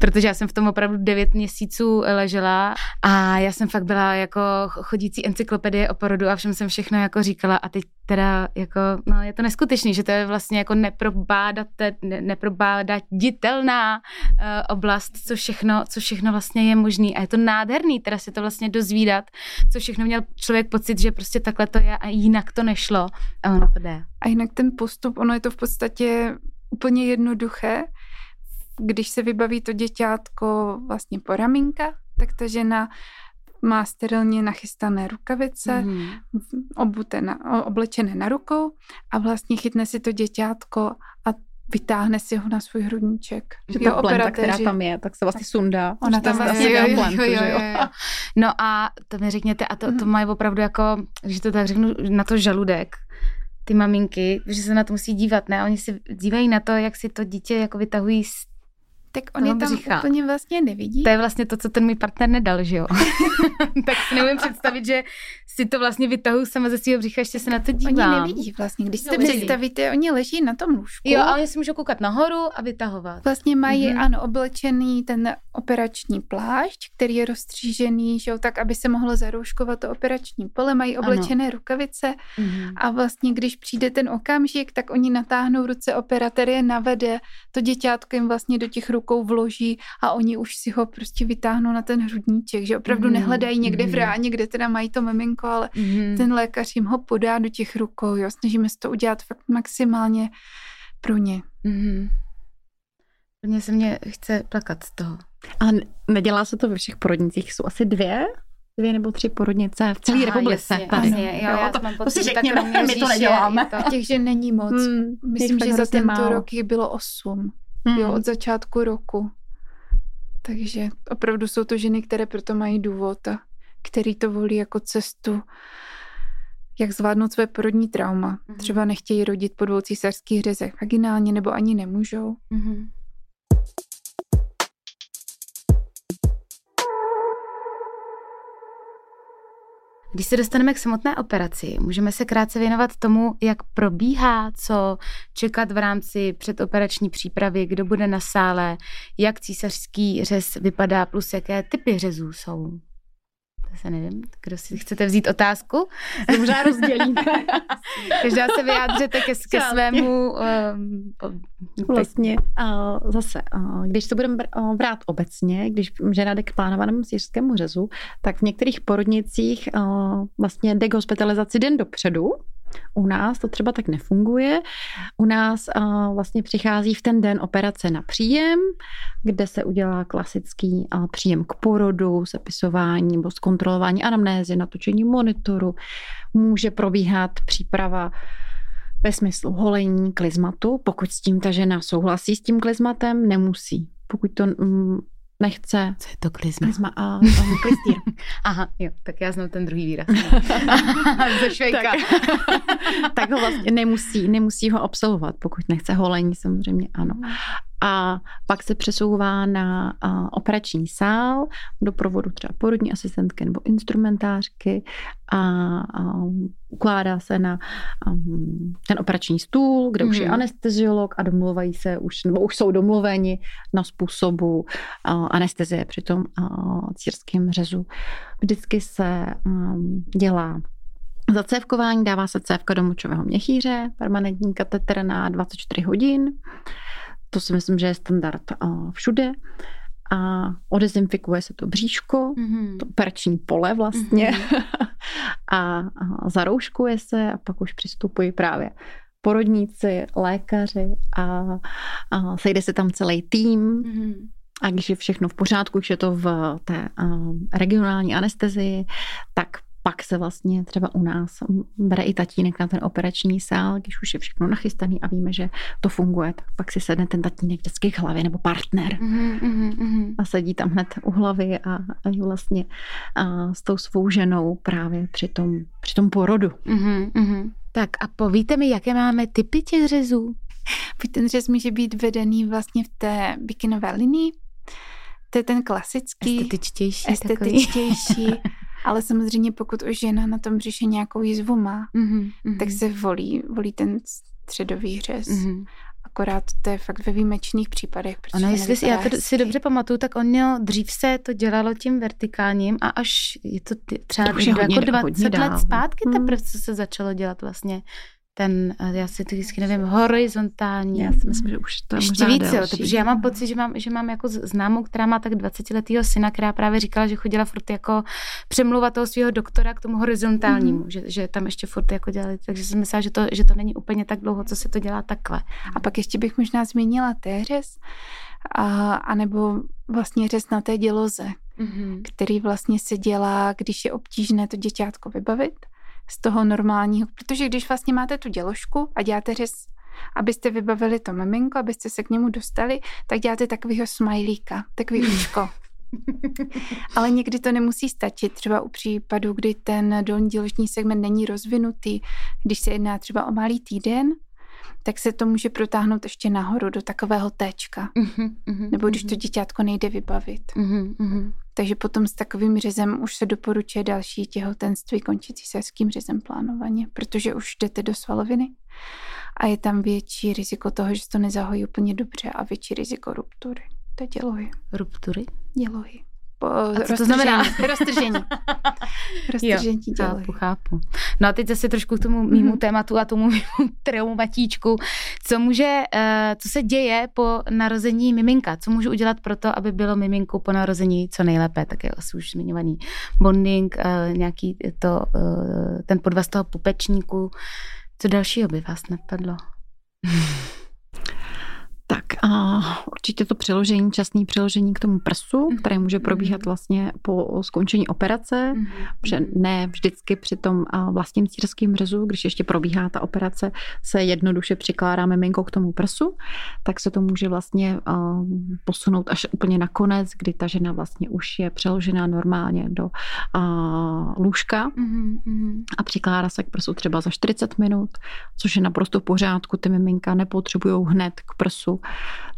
[SPEAKER 2] protože já jsem v tom opravdu devět měsíců ležela a já jsem fakt byla jako chodící encyklopedie o porodu a všem jsem všechno jako říkala a teď teda jako, no je to neskutečný, že to je vlastně jako ne, neprobádatelná uh, oblast, co všechno, co všechno vlastně je možný. A je to nádherný teda si to vlastně dozvídat, co všechno měl člověk pocit, že prostě takhle to je a jinak to nešlo. A ono to jde.
[SPEAKER 4] A jinak ten postup, ono je to v podstatě úplně jednoduché, když se vybaví to děťátko vlastně po ramínka, tak ta žena má sterilně nachystané rukavice, mm. obuté na, oblečené na rukou a vlastně chytne si to děťátko a vytáhne si ho na svůj hrudníček.
[SPEAKER 3] Že ta plenta, která tam je, tak se vlastně sundá.
[SPEAKER 2] Ona tam vlastně jo, jo, plentu, jo, jo, jo, jo. No a to mi řekněte, a to, to mhm. mají opravdu jako, když to tak řeknu, na to žaludek, ty maminky, že se na to musí dívat, ne? Oni si dívají na to, jak si to dítě jako vytahují z
[SPEAKER 4] tak on je tam břicha. úplně vlastně nevidí.
[SPEAKER 2] To je vlastně to, co ten můj partner nedal, že jo? [laughs] tak si neumím představit, že si to vlastně vytahují sama ze svého břicha, ještě se na to dívám.
[SPEAKER 4] Oni nevidí vlastně, když si to představíte, oni leží na tom lůžku.
[SPEAKER 2] Jo, a oni si můžou koukat nahoru a vytahovat.
[SPEAKER 4] Vlastně mají, mm-hmm. ano, oblečený ten operační plášť, který je rozstřížený, že jo, tak, aby se mohlo zarouškovat to operační pole, mají oblečené ano. rukavice mm-hmm. a vlastně, když přijde ten okamžik, tak oni natáhnou ruce operatér je navede, to děťátko jim vlastně do těch rukou vloží a oni už si ho prostě vytáhnou na ten hrudníček, že opravdu mm-hmm. nehledají někde mm-hmm. v mhm. ráně, kde teda mají to miminko, ale mm-hmm. ten lékař jim ho podá do těch rukou, jo, snažíme se to udělat fakt maximálně pro ně. Mm-hmm.
[SPEAKER 2] Mně se mě chce plakat z toho.
[SPEAKER 3] A nedělá se to ve všech porodnicích? Jsou asi dvě? Dvě nebo tři porodnice v celé Aha, republice.
[SPEAKER 2] Jasně, tady. jasně, jo, jo, já to, mám pocit, to si
[SPEAKER 3] řekněme, my to neděláme.
[SPEAKER 4] To... Těch, že není moc. Hmm, Myslím, že za tento málo. rok bylo osm. Hmm. Jo, od začátku roku. Takže opravdu jsou to ženy, které proto mají důvod a který to volí jako cestu, jak zvládnout své porodní trauma. Mm-hmm. Třeba nechtějí rodit po dvou císařských řezech vaginálně nebo ani nemůžou. Mm-hmm.
[SPEAKER 2] Když se dostaneme k samotné operaci, můžeme se krátce věnovat tomu, jak probíhá, co čekat v rámci předoperační přípravy, kdo bude na sále, jak císařský řez vypadá, plus jaké typy řezů jsou se nevím, kdo si chcete vzít otázku.
[SPEAKER 3] Se možná rozdělíme. [laughs]
[SPEAKER 2] Každá se vyjádřete ke, ke svému...
[SPEAKER 3] Um, vlastně uh, zase, uh, když se budeme brát obecně, když žena jde k plánovanému sířskému řezu, tak v některých porodnicích uh, vlastně jde k hospitalizaci den dopředu, u nás to třeba tak nefunguje. U nás uh, vlastně přichází v ten den operace na příjem, kde se udělá klasický uh, příjem k porodu, sepisování nebo zkontrolování anamnézy, natočení monitoru. Může probíhat příprava ve smyslu holení klizmatu. Pokud s tím ta žena souhlasí s tím klizmatem, nemusí. Pokud to mm, nechce.
[SPEAKER 2] Co je to klizma?
[SPEAKER 3] Klizma a, a [laughs] klistýr.
[SPEAKER 2] Aha, jo, tak já znám ten druhý výraz. [laughs] Ze švejka.
[SPEAKER 3] tak, tak ho vlastně nemusí, nemusí ho absolvovat, pokud nechce holení, samozřejmě ano a pak se přesouvá na operační sál do provodu třeba porodní asistentky nebo instrumentářky a, ukládá se na um, ten operační stůl, kde mm. už je mhm. anesteziolog a domluvají se už, nebo už jsou domluveni na způsobu anestezie při tom círském řezu. Vždycky se um, dělá zacévkování, dává se cévka do močového měchýře, permanentní katetr na 24 hodin. To si myslím, že je standard všude. A odezinfikuje se to bříško, mm-hmm. to operační pole vlastně. Mm-hmm. [laughs] a, a zarouškuje se a pak už přistupují právě porodníci, lékaři a, a sejde se tam celý tým. Mm-hmm. A když je všechno v pořádku, když je to v té uh, regionální anestezii, tak pak se vlastně třeba u nás bere i tatínek na ten operační sál, když už je všechno nachystaný a víme, že to funguje, tak pak si sedne ten tatínek vždycky k hlavě nebo partner mm-hmm, mm-hmm. a sedí tam hned u hlavy a, a je vlastně a, s tou svou ženou právě při tom, při tom porodu. Mm-hmm,
[SPEAKER 2] tak a povíte mi, jaké máme typy těch řezů?
[SPEAKER 4] Buď ten řez může být vedený vlastně v té bikinové linii, to je ten klasický.
[SPEAKER 2] Estetičtější.
[SPEAKER 4] Estetičtější. [laughs] ale samozřejmě pokud už žena na tom břiše nějakou jizvu má, mm-hmm, tak se volí, volí ten středový řez. Mm-hmm. Akorát to je fakt ve výjimečných případech.
[SPEAKER 2] Ono, jestli si, já to si dobře pamatuju, tak on měl, dřív se to dělalo tím vertikálním a až je to třeba to jako 20 let zpátky hmm. teprve, co se začalo dělat vlastně ten, eh, já si to vždycky nevím, horizontální.
[SPEAKER 3] Já si myslím, že už to je Ještě víc, jo,
[SPEAKER 2] protože já mám pocit, že mám, že mám jako známou, která má tak 20 letého syna, která právě říkala, že chodila furt jako přemluvat toho svého doktora k tomu horizontálnímu, mm-hmm. že, že, tam ještě furt jako dělali, takže jsem myslela, že to, že to není úplně tak dlouho, co se to dělá takhle.
[SPEAKER 4] A pak ještě bych možná zmínila téřez, a, anebo vlastně řez na té děloze, mm-hmm. který vlastně se dělá, když je obtížné to děťátko vybavit z toho normálního, protože když vlastně máte tu děložku a děláte řez, abyste vybavili to miminko, abyste se k němu dostali, tak děláte takovýho smajlíka, takový účko. [laughs] Ale někdy to nemusí stačit, třeba u případu, kdy ten dolní děložní segment není rozvinutý, když se jedná třeba o malý týden, tak se to může protáhnout ještě nahoru do takového téčka. Uh-huh, uh-huh, Nebo když uh-huh. to děťátko nejde vybavit. Uh-huh, uh-huh. Takže potom s takovým řezem už se doporučuje další těhotenství končit císařským řezem plánovaně, protože už jdete do svaloviny a je tam větší riziko toho, že se to nezahojí úplně dobře a větší riziko ruptury. To je dělohy.
[SPEAKER 2] Ruptury?
[SPEAKER 4] Dělohy
[SPEAKER 2] a co to znamená? [laughs] [laughs]
[SPEAKER 4] Roztržení. roztržení
[SPEAKER 2] jo, chápu, chápu. No a teď zase trošku k tomu mýmu mm-hmm. tématu a tomu [laughs] mýmu traumatíčku. Co může, uh, co se děje po narození miminka? Co můžu udělat pro to, aby bylo miminku po narození co nejlépe? Tak je asi už zmiňovaný bonding, uh, nějaký to, uh, ten podvaz toho pupečníku. Co dalšího by vás napadlo?
[SPEAKER 3] Tak a určitě to přeložení, časný přeložení k tomu prsu, mm-hmm. které může probíhat mhm. vlastně po skončení operace, že ne vždycky při tom vlastním cířském řezu, když ještě probíhá ta operace, se jednoduše přikládá miminko k tomu prsu, tak se to může vlastně posunout až úplně na konec, kdy ta žena vlastně už je přeložená normálně do lůžka a přikládá se k prsu třeba za 40 minut, což je naprosto v pořádku, ty miminka nepotřebují hned k prsu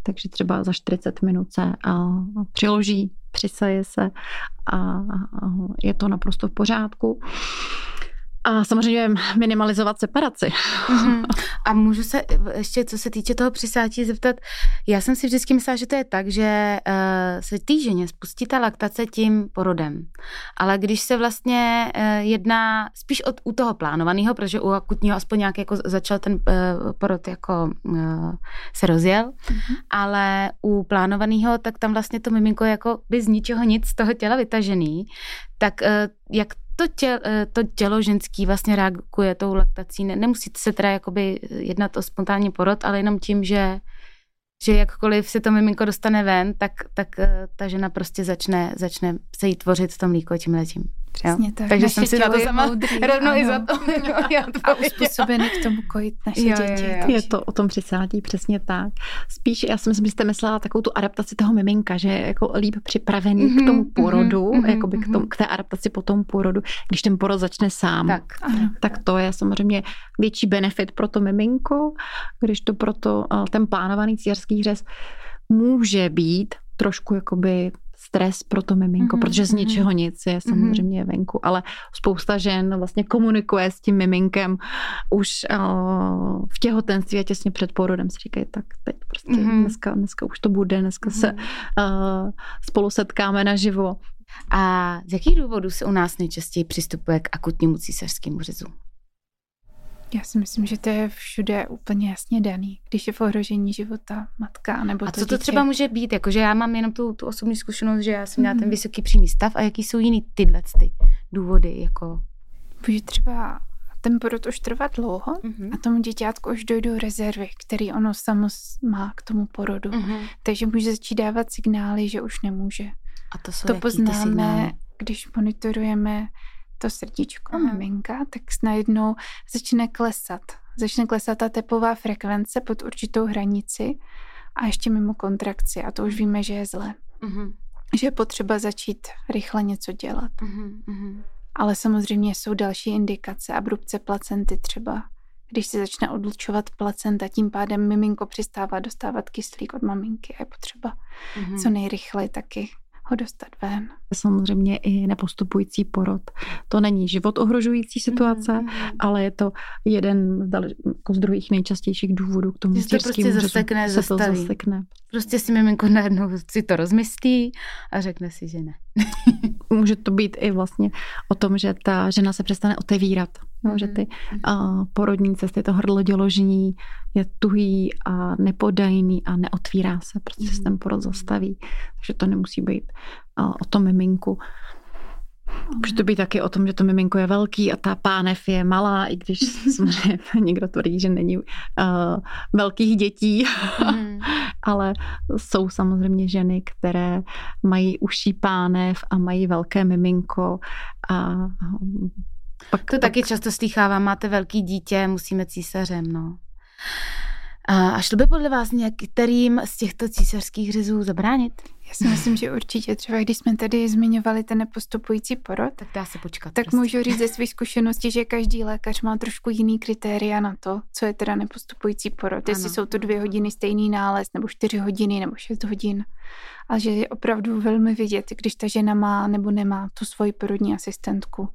[SPEAKER 3] takže třeba za 40 minut se přiloží, přisaje se a je to naprosto v pořádku. A samozřejmě minimalizovat separaci. Mm-hmm. [laughs]
[SPEAKER 2] A můžu se ještě, co se týče toho přisátí, zeptat, já jsem si vždycky myslela, že to je tak, že uh, se týženě spustí ta laktace tím porodem. Ale když se vlastně uh, jedná spíš od, u toho plánovaného, protože u akutního aspoň nějak jako začal ten uh, porod jako uh, se rozjel, mm-hmm. ale u plánovaného, tak tam vlastně to miminko jako by z ničeho nic z toho těla vytažený, tak uh, jak to, tělo, eh, to tělo ženský vlastně reaguje tou laktací. Ne, nemusí se teda jakoby jednat o spontánní porod, ale jenom tím, že že jakkoliv se to miminko dostane ven, tak, tak eh, ta žena prostě začne, začne se jí tvořit v tom mlíko tím letím.
[SPEAKER 4] Přesně tak.
[SPEAKER 2] Takže naše jsem si na to sama moudrý, rovnou i za to. [laughs]
[SPEAKER 4] a uspůsobený k tomu kojit naše jo, děti. Jo,
[SPEAKER 3] jo. Je to o tom přisátí, přesně tak. Spíš, já si myslím, že jste myslela takovou tu adaptaci toho miminka, že je jako líp připravený mm-hmm, k tomu mhm, porodu, mm-hmm, jakoby k, tomu, k té adaptaci po tom porodu, když ten porod začne sám. Tak, tak to je samozřejmě větší benefit pro to miminko, když to proto eh, ten plánovaný císařský řez může být trošku jakoby stres pro to miminko, mm-hmm. protože z mhm. ničeho nic je mhm. samozřejmě mm-hmm. venku, ale spousta žen vlastně komunikuje s tím miminkem už uh, v těhotenství a těsně před porodem si říkají, tak teď prostě mm-hmm. dneska, dneska už to bude, dneska mm-hmm. se uh, spolu setkáme naživo.
[SPEAKER 2] A z jakých důvodů se u nás nejčastěji přistupuje k akutnímu císařskému řezu?
[SPEAKER 4] Já si myslím, že to je všude úplně jasně daný, když je v ohrožení života matka nebo
[SPEAKER 2] A
[SPEAKER 4] to
[SPEAKER 2] co to
[SPEAKER 4] dítě.
[SPEAKER 2] třeba může být? Jakože já mám jenom tu, tu osobní zkušenost, že já jsem měla mm. ten mhm. vysoký přímý stav a jaký jsou jiný tyhle ty důvody? Jako...
[SPEAKER 4] Může třeba ten porod už trvá dlouho mm-hmm. a tomu děťátku už dojdou rezervy, které ono samo má k tomu porodu. Mm-hmm. Takže může začít dávat signály, že už nemůže.
[SPEAKER 2] A to jsou
[SPEAKER 4] to poznáme, když monitorujeme to srdíčko, Aha. miminka, tak najednou začne klesat. Začne klesat ta tepová frekvence pod určitou hranici a ještě mimo kontrakci a to už víme, že je zlé. Uh-huh. Že je potřeba začít rychle něco dělat. Uh-huh. Ale samozřejmě jsou další indikace, abrupce placenty třeba, když se začne odlučovat placenta, tím pádem miminko přistává dostávat kyslík od maminky a je potřeba uh-huh. co nejrychleji taky ho dostat ven.
[SPEAKER 3] Samozřejmě i nepostupující porod. To není život ohrožující situace, mm-hmm. ale je to jeden jako z druhých nejčastějších důvodů k tomu
[SPEAKER 2] že to prostě zasekne, se to zasekne. Prostě si miminko najednou si to rozmyslí a řekne si, že ne. [laughs]
[SPEAKER 3] Může to být i vlastně o tom, že ta žena se přestane otevírat. No, že ty uh, porodní cesty, to hrdlo děložní je tuhý a nepodajný a neotvírá se, protože se ten porod zastaví. Takže to nemusí být uh, o tom miminku. Může to být taky o tom, že to miminko je velký a ta pánev je malá, i když [laughs] samozřejmě někdo tvrdí, že není uh, velkých dětí, mm. [laughs] ale jsou samozřejmě ženy, které mají uší pánev a mají velké miminko a
[SPEAKER 2] pak, to pak... taky často slychávám, máte velký dítě, musíme císařem, no. A šlo by podle vás některým z těchto císařských řezů zabránit?
[SPEAKER 4] Já si myslím, že určitě. Třeba když jsme tady zmiňovali ten nepostupující porod,
[SPEAKER 2] tak dá se počkat.
[SPEAKER 4] Tak prostě. můžu říct ze své zkušenosti, že každý lékař má trošku jiný kritéria na to, co je teda nepostupující porod. Ano. Jestli jsou to dvě hodiny stejný nález, nebo čtyři hodiny, nebo šest hodin. A že je opravdu velmi vidět, když ta žena má nebo nemá tu svoji porodní asistentku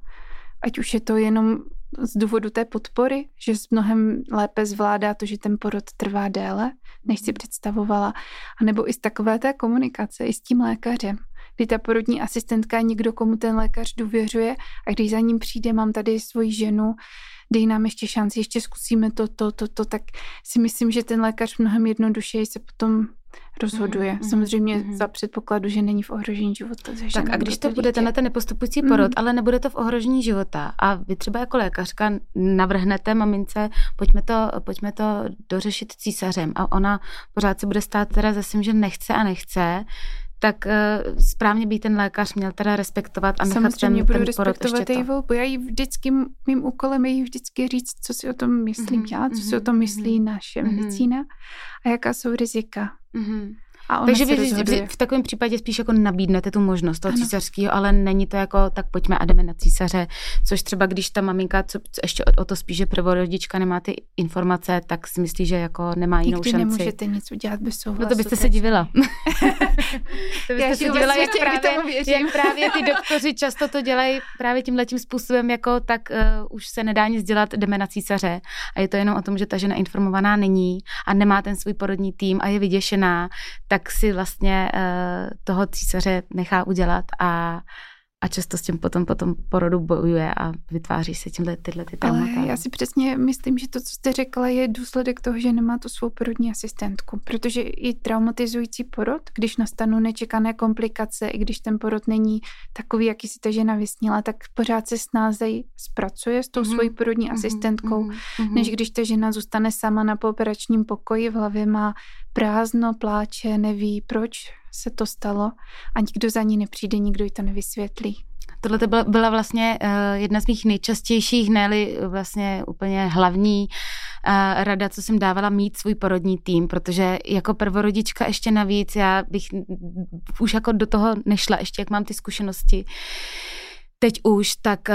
[SPEAKER 4] ať už je to jenom z důvodu té podpory, že mnohem lépe zvládá to, že ten porod trvá déle, než si představovala, anebo i z takové té komunikace, i s tím lékařem, kdy ta porodní asistentka je někdo, komu ten lékař důvěřuje a když za ním přijde, mám tady svoji ženu, dej nám ještě šanci, ještě zkusíme to, to, to, to, tak si myslím, že ten lékař mnohem jednodušeji se potom rozhoduje. Mm-hmm. Samozřejmě mm-hmm. za předpokladu, že není v ohrožení života.
[SPEAKER 2] Tak a když to bude tenhle ten nepostupující porod, mm-hmm. ale nebude to v ohrožení života a vy třeba jako lékařka navrhnete mamince, pojďme to, pojďme to dořešit císařem a ona pořád se bude stát teda zase, že nechce a nechce, tak uh, správně by ten lékař měl teda respektovat a nechat
[SPEAKER 4] Samozřejmě
[SPEAKER 2] ten,
[SPEAKER 4] budu
[SPEAKER 2] ten
[SPEAKER 4] respektovat její volbu. Já jí vždycky, mým úkolem je jí vždycky říct, co si o tom myslím mm-hmm, já, co mm-hmm, si o tom myslí mm-hmm, naše mm-hmm. medicína a jaká jsou rizika. Mm-hmm.
[SPEAKER 2] A ona Takže vy v, v takovém případě spíš jako nabídnete tu možnost toho císařského, ale není to jako, tak pojďme a jdeme na císaře, což třeba když ta maminka, co, co ještě o, o to spíš, že prvorodička nemá ty informace, tak si myslí, že jako nemá jinou
[SPEAKER 4] Nikdy
[SPEAKER 2] šanci.
[SPEAKER 4] nemůžete nic udělat bez souhlasu.
[SPEAKER 2] No to byste se divila. [laughs] to byste se divila, jak právě, jak právě ty doktoři často to dělají právě tím letím způsobem, jako tak uh, už se nedá nic dělat, jdeme na císaře. A je to jenom o tom, že ta žena informovaná není a nemá ten svůj porodní tým a je vyděšená, tak si vlastně uh, toho císaře nechá udělat a a často s tím potom potom porodu bojuje a vytváří se tímhle tyhle ty.
[SPEAKER 4] Ale já si přesně myslím, že to, co jste řekla, je důsledek toho, že nemá tu svou porodní asistentku, protože i traumatizující porod, když nastanou nečekané komplikace, i když ten porod není takový, jaký si ta žena vysnila, tak pořád se snáze zpracuje s tou mm-hmm. svojí porodní mm-hmm. asistentkou, mm-hmm. než když ta žena zůstane sama na pooperačním pokoji, v hlavě má prázdno, pláče, neví proč, se to stalo a nikdo za ní nepřijde, nikdo ji to nevysvětlí.
[SPEAKER 2] Tohle to byla, byla vlastně uh, jedna z mých nejčastějších, ne vlastně úplně hlavní uh, rada, co jsem dávala mít svůj porodní tým, protože jako prvorodička ještě navíc, já bych už jako do toho nešla, ještě jak mám ty zkušenosti teď už, tak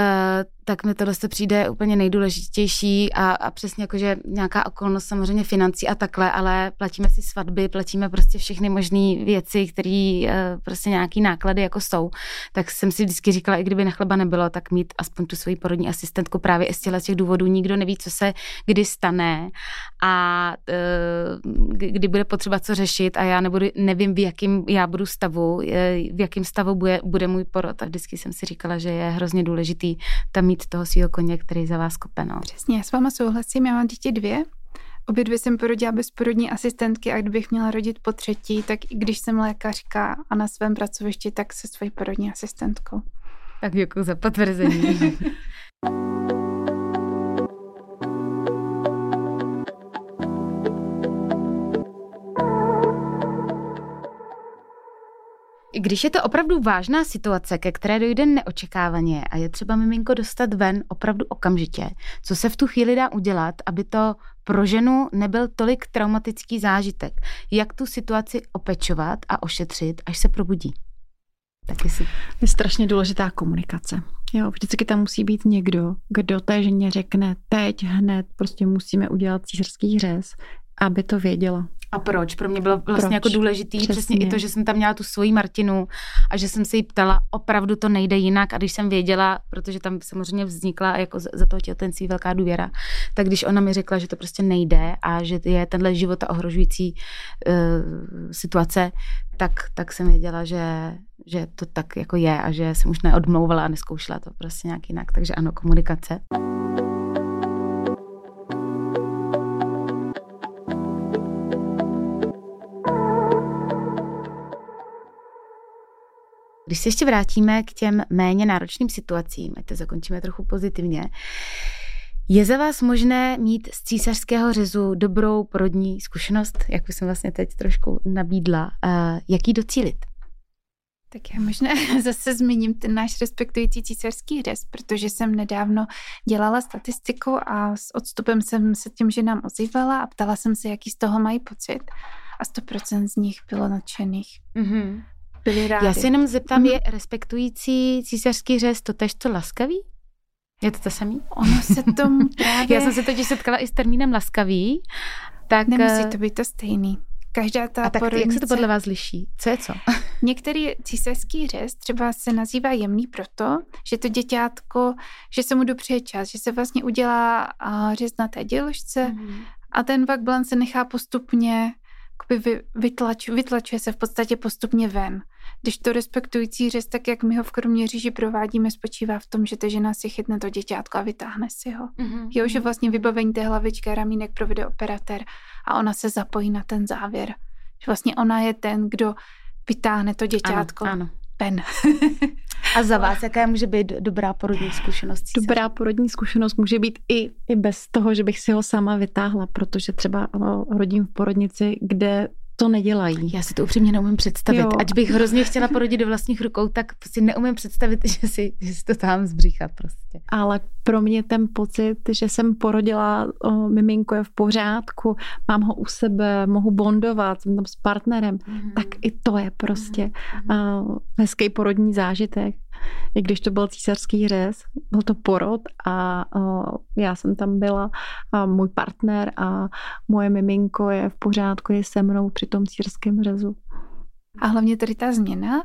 [SPEAKER 2] tak mi tohle se přijde úplně nejdůležitější a, a přesně jako, že nějaká okolnost samozřejmě financí a takhle, ale platíme si svatby, platíme prostě všechny možné věci, které eh, prostě nějaký náklady jako jsou. Tak jsem si vždycky říkala, i kdyby na chleba nebylo, tak mít aspoň tu svoji porodní asistentku právě i z těch důvodů. Nikdo neví, co se kdy stane a eh, kdy bude potřeba co řešit a já nebudu, nevím, v jakým já budu stavu, eh, v jakém stavu bude, bude můj porod a vždycky jsem si říkala, že je hrozně důležitý tam mít toho svého koně, který za vás kope. No.
[SPEAKER 4] Přesně, já s váma souhlasím, já mám dítě dvě. Obě dvě jsem porodila bez porodní asistentky a kdybych měla rodit po třetí, tak i když jsem lékařka a na svém pracovišti, tak se svojí porodní asistentkou.
[SPEAKER 2] Tak děkuji za potvrzení. [laughs] Když je to opravdu vážná situace, ke které dojde neočekávaně a je třeba miminko dostat ven opravdu okamžitě, co se v tu chvíli dá udělat, aby to pro ženu nebyl tolik traumatický zážitek? Jak tu situaci opečovat a ošetřit, až se probudí?
[SPEAKER 3] Taky si... Je strašně důležitá komunikace. Jo, vždycky tam musí být někdo, kdo té ženě řekne teď, hned, prostě musíme udělat císařský řez, aby to věděla.
[SPEAKER 2] A proč? Pro mě bylo vlastně proč? jako důležitý přesně. přesně i to, že jsem tam měla tu svoji Martinu a že jsem se jí ptala, opravdu to nejde jinak a když jsem věděla, protože tam samozřejmě vznikla jako za toho těhotenství velká důvěra, tak když ona mi řekla, že to prostě nejde a že je tenhle života ohrožující uh, situace, tak, tak jsem věděla, že, že to tak jako je a že jsem už neodmlouvala a neskoušela to prostě nějak jinak. Takže ano, komunikace. Když se ještě vrátíme k těm méně náročným situacím, ať to zakončíme trochu pozitivně, je za vás možné mít z císařského řezu dobrou porodní zkušenost, jak už jsem vlastně teď trošku nabídla, uh, jak ji docílit?
[SPEAKER 4] Tak já možná [laughs] zase zmíním ten náš respektující císařský řez, protože jsem nedávno dělala statistiku a s odstupem jsem se tím, že nám ozývala a ptala jsem se, jaký z toho mají pocit. A 100% z nich bylo nadšených. Mm-hmm
[SPEAKER 2] byli rádi. Já se jenom zeptám, mm-hmm. je respektující císařský řez to tež to laskavý? Je to to samý?
[SPEAKER 4] Ono se tomu [laughs] právě...
[SPEAKER 2] Já jsem se totiž setkala i s termínem laskavý. Tak...
[SPEAKER 4] Nemusí eh, to být to stejný. Každá ta
[SPEAKER 2] A tak porodnice... jak se to podle vás liší? Co je co? [laughs]
[SPEAKER 4] Některý císařský řez třeba se nazývá jemný proto, že to děťátko, že se mu dopřeje čas, že se vlastně udělá řez na té děložce mm. a ten vakblan se nechá postupně vy, vytlač, vytlačuje se v podstatě postupně ven. Když to respektující řez, tak jak my ho v Kroměříži provádíme, spočívá v tom, že ta žena si chytne to děťátko a vytáhne si ho. Mm-hmm. Jo, že mhm. vlastně vybavení té hlavičky a ramínek provede operatér a ona se zapojí na ten závěr. Že vlastně ona je ten, kdo vytáhne to děťátko. Ano, ano pen. [laughs]
[SPEAKER 2] A za vás, jaká může být dobrá porodní zkušenost?
[SPEAKER 3] Dobrá porodní zkušenost může být i, i bez toho, že bych si ho sama vytáhla, protože třeba rodím v porodnici, kde to nedělají.
[SPEAKER 2] Já si to upřímně neumím představit. Jo. Ať bych hrozně chtěla porodit do vlastních rukou, tak si neumím představit, [laughs] že si, že si to tam zbříchat prostě.
[SPEAKER 3] Ale pro mě ten pocit, že jsem porodila, o, miminko je v pořádku, mám ho u sebe, mohu bondovat, jsem tam s partnerem, mm-hmm. tak i to je prostě mm-hmm. uh, hezký porodní zážitek i když to byl císařský řez, byl to porod a já jsem tam byla a můj partner a moje miminko je v pořádku, je se mnou při tom císařském řezu.
[SPEAKER 4] A hlavně tady ta změna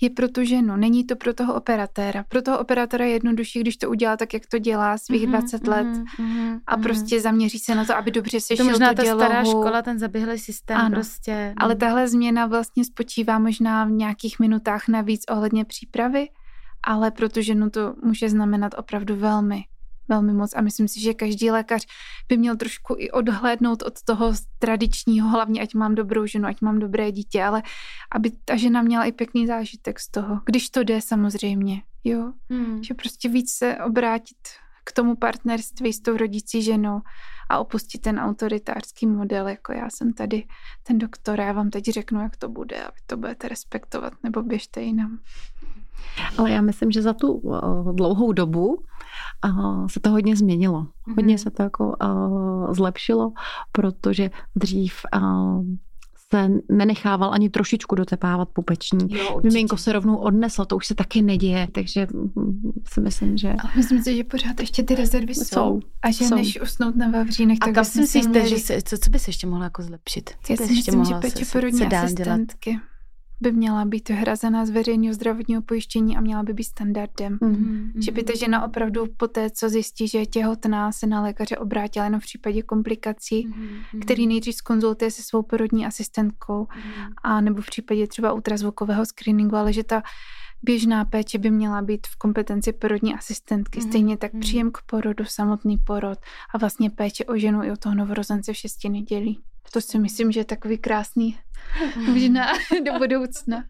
[SPEAKER 4] je pro tu ženu, není to pro toho operatéra. Pro toho operatéra je jednodušší, když to udělá tak, jak to dělá svých mm-hmm, 20 let mm-hmm, a prostě zaměří se na to, aby dobře sešil to
[SPEAKER 2] možná
[SPEAKER 4] to
[SPEAKER 2] ta stará škola, ten zaběhlý systém ano, prostě.
[SPEAKER 4] Ale no. tahle změna vlastně spočívá možná v nějakých minutách navíc ohledně přípravy ale pro tu ženu to může znamenat opravdu velmi, velmi moc a myslím si, že každý lékař by měl trošku i odhlédnout od toho tradičního, hlavně ať mám dobrou ženu, ať mám dobré dítě, ale aby ta žena měla i pěkný zážitek z toho, když to jde samozřejmě, jo, hmm. že prostě víc se obrátit k tomu partnerství s tou rodící ženou a opustit ten autoritářský model, jako já jsem tady ten doktor, já vám teď řeknu, jak to bude a vy to budete respektovat, nebo běžte jinam.
[SPEAKER 3] Ale já myslím, že za tu uh, dlouhou dobu uh, se to hodně změnilo. Mm-hmm. Hodně se to jako uh, zlepšilo, protože dřív se nenechával ani trošičku dotepávat pupeční. Jo, Miminko se rovnou odneslo, to už se taky neděje, takže mm, si myslím, že...
[SPEAKER 4] Ale myslím si, že pořád ještě ty rezervy jsou. jsou. A že jsou. než usnout na vavřínech,
[SPEAKER 2] tak A kam si myslíte, měli... že se, co, co by se ještě mohlo jako zlepšit? Co
[SPEAKER 4] Já si myslím, že peče porodní asistentky. Dělat? By měla být hrazená z veřejného zdravotního pojištění a měla by být standardem. Mm-hmm. Že by ta žena opravdu po té, co zjistí, že je těhotná, se na lékaře obrátila jenom v případě komplikací, mm-hmm. který nejdřív skonzultuje se svou porodní asistentkou mm-hmm. a nebo v případě třeba ultrazvukového screeningu, ale že ta běžná péče by měla být v kompetenci porodní asistentky. Mm-hmm. Stejně tak mhm. příjem k porodu, samotný porod a vlastně péče o ženu i o toho novorozence v šesti nedělí. To si myslím, že je takový krásný [laughs] možná [laughs] do budoucna.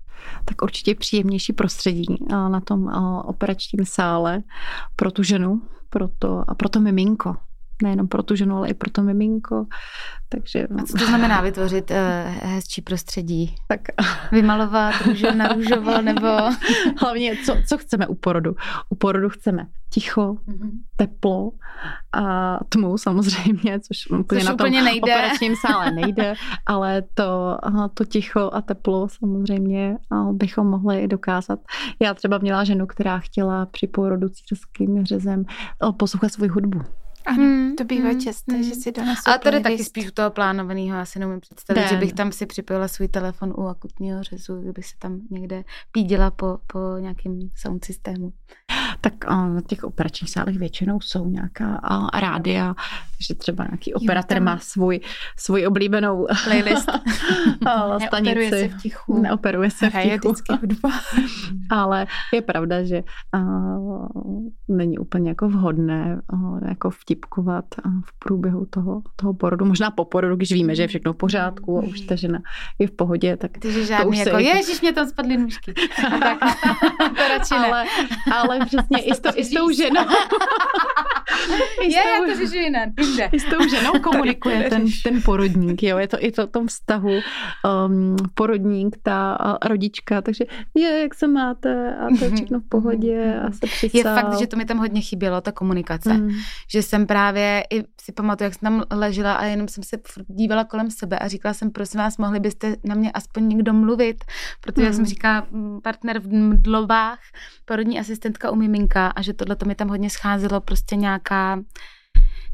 [SPEAKER 3] Tak určitě příjemnější prostředí eh, na tom eh, operačním sále pro tu ženu pro to, a pro to miminko. Nejenom pro tu ženu, ale i pro to miminko. Takže...
[SPEAKER 2] A co to znamená vytvořit uh, hezčí prostředí?
[SPEAKER 3] Tak.
[SPEAKER 2] Vymalovat růžo na růžovo nebo... [laughs]
[SPEAKER 3] Hlavně, co, co chceme u porodu? U porodu chceme ticho, mm-hmm. teplo a tmu samozřejmě, což úplně což na tom úplně nejde. operačním sále nejde, [laughs] ale to, to ticho a teplo samozřejmě bychom mohli dokázat. Já třeba měla ženu, která chtěla při porodu císařským řezem poslouchat svou hudbu.
[SPEAKER 4] Ano, hmm, to bývá hmm, časté, hmm. že si donesou
[SPEAKER 2] A tady taky spíš u toho plánovaného, já si neumím představit, Den. že bych tam si připojila svůj telefon u akutního řezu, kdybych se tam někde pídila po, po nějakém sound systému.
[SPEAKER 3] Tak na těch operačních sálech většinou jsou nějaká a, rádia, takže třeba nějaký operator má svůj, svůj oblíbenou [laughs]
[SPEAKER 2] playlist.
[SPEAKER 3] stanici. [laughs] Neoperuje
[SPEAKER 4] se v tichu.
[SPEAKER 3] Neoperuje se v tichu.
[SPEAKER 4] hudba. [laughs]
[SPEAKER 3] Ale je pravda, že uh, není úplně jako vhodné uh, jako vtipkovat v průběhu toho, toho porodu. Možná po porodu, když víme, že je všechno v pořádku a už ta žena je v pohodě, tak
[SPEAKER 2] Takže žádný to už jako, se... ježiš, mě tam spadly nůžky. [laughs] tak, to radši ne.
[SPEAKER 3] Ale, ale přesně i s, to, i s tou ženou. [laughs]
[SPEAKER 2] Je, já to řešu jinak.
[SPEAKER 3] I s tou ženou [laughs] komunikuje ten, ten porodník, jo, je to i to tom vztahu um, porodník, ta rodička, takže je, jak se máte a to je všechno v pohodě a se přicál.
[SPEAKER 2] Je fakt, že to mi tam hodně chybělo, ta komunikace. Mm. Že jsem právě, i si pamatuju, jak jsem tam ležela a jenom jsem se dívala kolem sebe a říkala jsem, prosím vás, mohli byste na mě aspoň někdo mluvit, protože, mm. jak jsem mm. říkala, partner v mdlovách, porodní asistentka u miminka a že tohle to mi tam hodně scházelo, prostě nějaká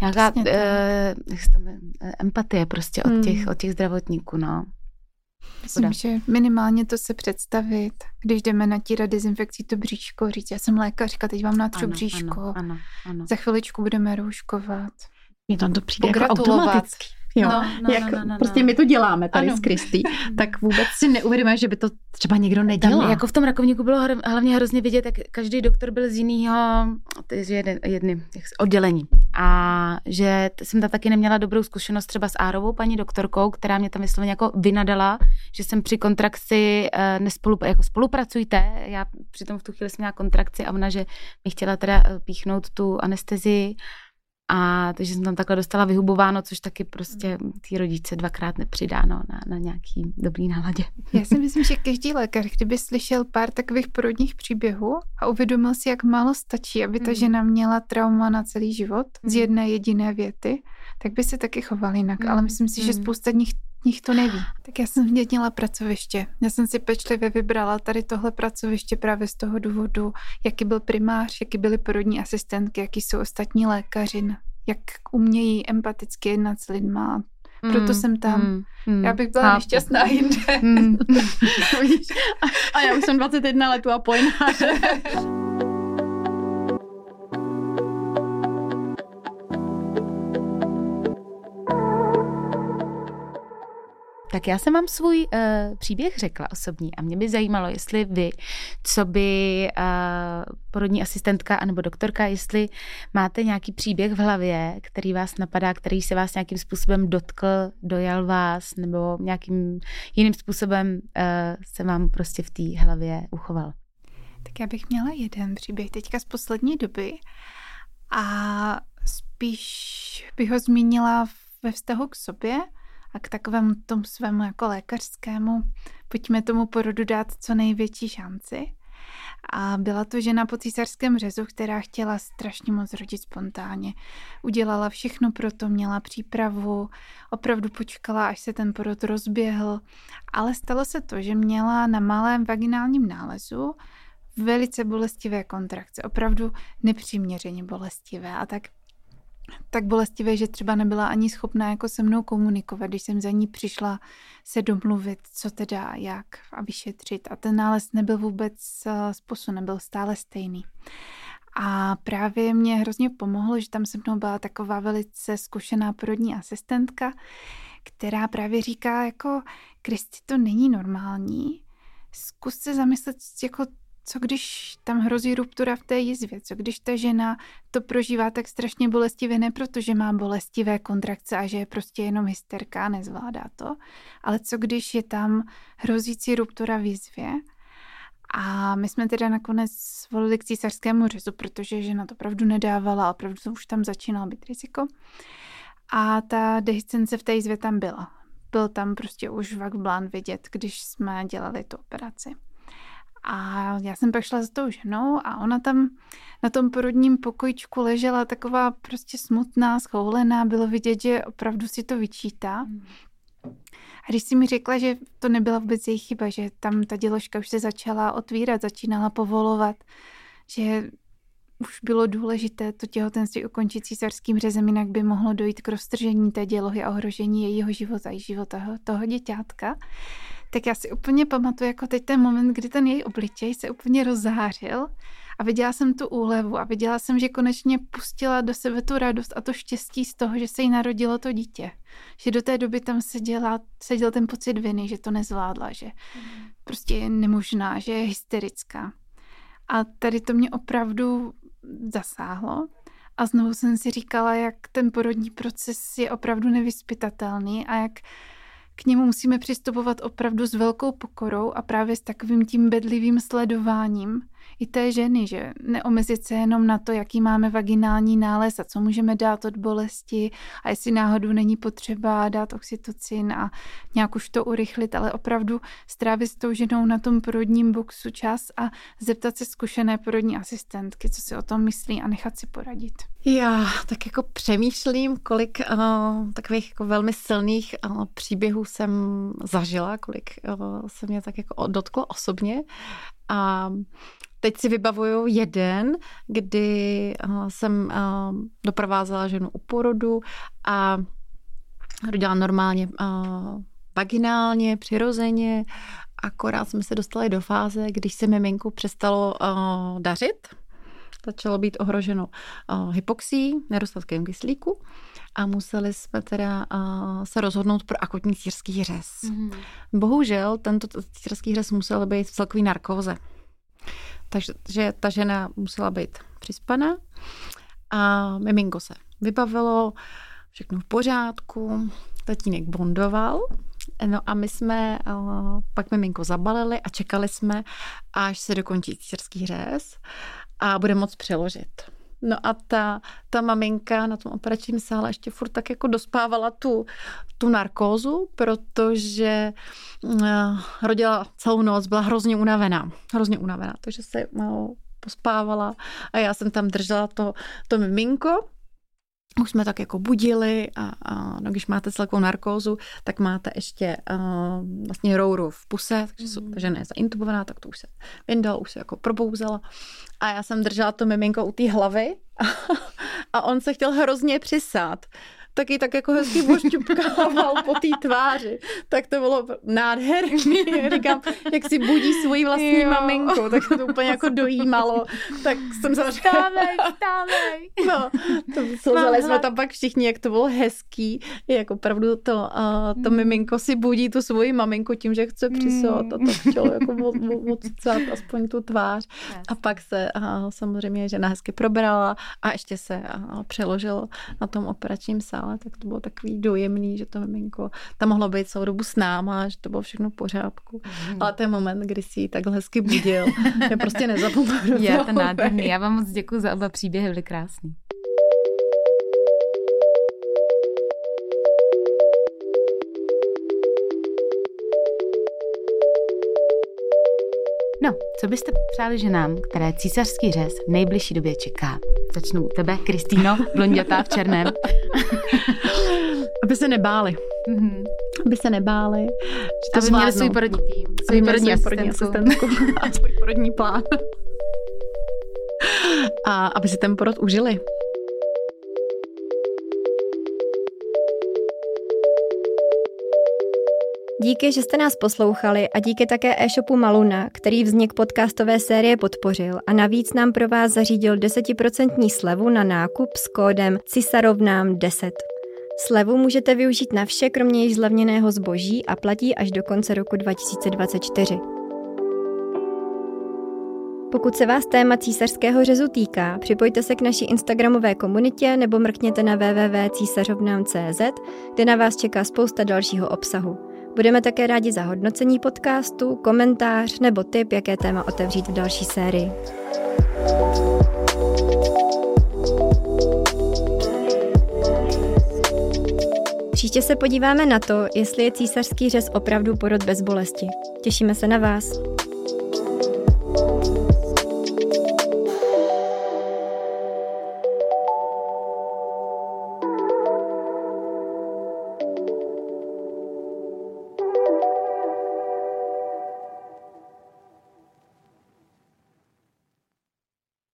[SPEAKER 2] nějaká e, empatie prostě od, těch, hmm. od těch zdravotníků, no.
[SPEAKER 4] Myslím, Bude. že minimálně to se představit, když jdeme natírat dezinfekcí to bříško, říct, já jsem lékařka, teď vám natřu bříško, ano, ano, ano. za chviličku budeme rouškovat.
[SPEAKER 3] Mně tam to přijde jako automaticky. Jo, no, no, jak no, no, no, prostě no. my to děláme tady ano. s Kristý, [laughs] tak vůbec si neuvědomujeme, že by to třeba někdo nedělal.
[SPEAKER 2] Tam, jako v tom rakovníku bylo hlavně hrozně vidět, jak každý doktor byl z jiného jeden, jedny, oddělení. A že jsem tam taky neměla dobrou zkušenost třeba s Árovou paní doktorkou, která mě tam vysloveně jako vynadala, že jsem při kontrakci uh, nespolu, jako spolupracujte. Já přitom v tu chvíli jsem měla kontrakci a ona, že mi chtěla teda eh, píchnout tu anestezii a takže jsem tam takhle dostala vyhubováno, což taky prostě mm. ty rodiče dvakrát nepřidáno na, na nějaký dobrý náladě.
[SPEAKER 4] Já si [laughs] myslím, že každý lékař, kdyby slyšel pár takových porodních příběhů a uvědomil si, jak málo stačí, aby ta mm. žena měla trauma na celý život z jedné jediné věty, tak by se taky choval jinak. Ale myslím si, že spousta nich nich to neví. Tak já jsem změnila pracoviště. Já jsem si pečlivě vybrala tady tohle pracoviště právě z toho důvodu, jaký byl primář, jaký byly porodní asistentky, jaký jsou ostatní lékaři, jak umějí empaticky jednat s lidma. Proto mm, jsem tam. Mm, mm, já bych byla chápu. nešťastná jinde. [laughs] [laughs] Mm.
[SPEAKER 3] a já už jsem 21 letů a pojnáře. [laughs]
[SPEAKER 2] Tak já jsem vám svůj uh, příběh řekla osobní a mě by zajímalo, jestli vy, co by uh, porodní asistentka anebo doktorka, jestli máte nějaký příběh v hlavě, který vás napadá, který se vás nějakým způsobem dotkl, dojal vás, nebo nějakým jiným způsobem uh, se vám prostě v té hlavě uchoval.
[SPEAKER 4] Tak já bych měla jeden příběh teďka z poslední doby a spíš bych ho zmínila ve vztahu k sobě, a k takovému tomu svému jako lékařskému, pojďme tomu porodu dát co největší šanci. A byla to žena po císařském řezu, která chtěla strašně moc rodit spontánně. Udělala všechno pro to, měla přípravu, opravdu počkala, až se ten porod rozběhl. Ale stalo se to, že měla na malém vaginálním nálezu velice bolestivé kontrakce, opravdu nepřiměřeně bolestivé. A tak tak bolestivé, že třeba nebyla ani schopná jako se mnou komunikovat, když jsem za ní přišla se domluvit, co teda, jak a vyšetřit. A ten nález nebyl vůbec způsob, nebyl stále stejný. A právě mě hrozně pomohlo, že tam se mnou byla taková velice zkušená porodní asistentka, která právě říká jako, Kristi, to není normální, zkus se zamyslet, jako co když tam hrozí ruptura v té jizvě, co když ta žena to prožívá tak strašně bolestivě, ne protože má bolestivé kontrakce a že je prostě jenom hysterka a nezvládá to, ale co když je tam hrozící ruptura v jizvě A my jsme teda nakonec volili k císařskému řezu, protože žena to opravdu nedávala, opravdu to už tam začínalo být riziko. A ta dehiscence v té jízvě tam byla. Byl tam prostě už vak blán vidět, když jsme dělali tu operaci. A já jsem pak šla s tou ženou a ona tam na tom porodním pokojičku ležela taková prostě smutná, schoulená, bylo vidět, že opravdu si to vyčítá. A když si mi řekla, že to nebyla vůbec její chyba, že tam ta děložka už se začala otvírat, začínala povolovat, že už bylo důležité to těhotenství ukončit císařským řezem, jinak by mohlo dojít k roztržení té dělohy a ohrožení jejího života i života toho děťátka. Tak já si úplně pamatuju jako teď ten moment, kdy ten její obličej se úplně rozzářil a viděla jsem tu úlevu a viděla jsem, že konečně pustila do sebe tu radost a to štěstí z toho, že se jí narodilo to dítě. Že do té doby tam seděla, seděl ten pocit viny, že to nezvládla, že mm. prostě je nemožná, že je hysterická. A tady to mě opravdu zasáhlo. A znovu jsem si říkala, jak ten porodní proces je opravdu nevyspytatelný a jak k němu musíme přistupovat opravdu s velkou pokorou a právě s takovým tím bedlivým sledováním i té ženy, že neomezit se jenom na to, jaký máme vaginální nález a co můžeme dát od bolesti a jestli náhodou není potřeba dát oxytocin a nějak už to urychlit, ale opravdu strávit s tou ženou na tom porodním boxu čas a zeptat se zkušené porodní asistentky, co si o tom myslí a nechat si poradit.
[SPEAKER 3] Já tak jako přemýšlím, kolik uh, takových jako velmi silných uh, příběhů jsem zažila, kolik uh, se mě tak jako dotklo osobně. A Teď si vybavuju jeden, kdy uh, jsem uh, doprovázela ženu u porodu a rodila normálně uh, vaginálně, přirozeně, akorát jsme se dostali do fáze, když se miminku přestalo dařit, začalo být ohroženo hypoxí, nedostatkem kyslíku a museli jsme teda se rozhodnout pro akutní círský řez. Mm-hmm. Bohužel tento círský řez musel být v celkový narkóze. Takže ta žena musela být přispaná a miminko se vybavilo, všechno v pořádku, tatínek bondoval, No a my jsme uh, pak miminko zabalili a čekali jsme, až se dokončí císařský řez a bude moc přeložit. No a ta, ta maminka na tom operačním sále ještě furt tak jako dospávala tu, tu narkózu, protože uh, rodila celou noc, byla hrozně unavená. Hrozně unavená, takže se uh, pospávala a já jsem tam držela to, to miminko už jsme tak jako budili a, a no, když máte celkovou narkózu, tak máte ještě uh, vlastně rouru v puse, takže mm. ta žena je zaintubovaná, tak to už se vyndal, už se jako probouzela a já jsem držela to miminko u té hlavy a, [laughs] a on se chtěl hrozně přisát taky tak jako hezky pošťupkával po té tváři. Tak to bylo nádherný. [laughs] Říkám, jak si budí svoji vlastní jo. maminku, tak se to úplně jako dojímalo. Tak jsem se
[SPEAKER 2] Vstávej, vstávej.
[SPEAKER 3] No, to slzeli jsme tam pak všichni, jak to bylo hezký. Jak opravdu to, uh, to mm. miminko si budí tu svoji maminku tím, že chce přisovat a to chtělo jako odcát aspoň tu tvář. Yes. A pak se uh, samozřejmě žena hezky probrala a ještě se uh, přeložil na tom operačním sále dále, tak to bylo takový dojemný, že to miminko tam mohlo být celou dobu s náma, že to bylo všechno v pořádku. Mm. Ale ten moment, kdy si ji takhle hezky budil, [laughs] je prostě nezapomenu.
[SPEAKER 2] Je to nádherný. Já vám moc děkuji za oba příběhy, byly krásný. No, co byste přáli ženám, které císařský řez v nejbližší době čeká? Začnu u tebe, Kristýno, blondětá v černém. [laughs]
[SPEAKER 3] Aby se nebáli. Mm-hmm. Aby se nebáli. Že
[SPEAKER 2] to Aby měli svůj porodní tým, svůj porodní asistentku. [laughs]
[SPEAKER 3] a svůj porodní plán. a aby si ten porod užili.
[SPEAKER 1] Díky, že jste nás poslouchali a díky také e-shopu Maluna, který vznik podcastové série podpořil a navíc nám pro vás zařídil 10% slevu na nákup s kódem CISAROVNÁM 10. Slevu můžete využít na vše, kromě již zlevněného zboží a platí až do konce roku 2024. Pokud se vás téma císařského řezu týká, připojte se k naší Instagramové komunitě nebo mrkněte na www.císařovnám.cz, kde na vás čeká spousta dalšího obsahu. Budeme také rádi za hodnocení podcastu, komentář nebo tip, jaké téma otevřít v další sérii. Příště se podíváme na to, jestli je císařský řez opravdu porod bez bolesti. Těšíme se na vás.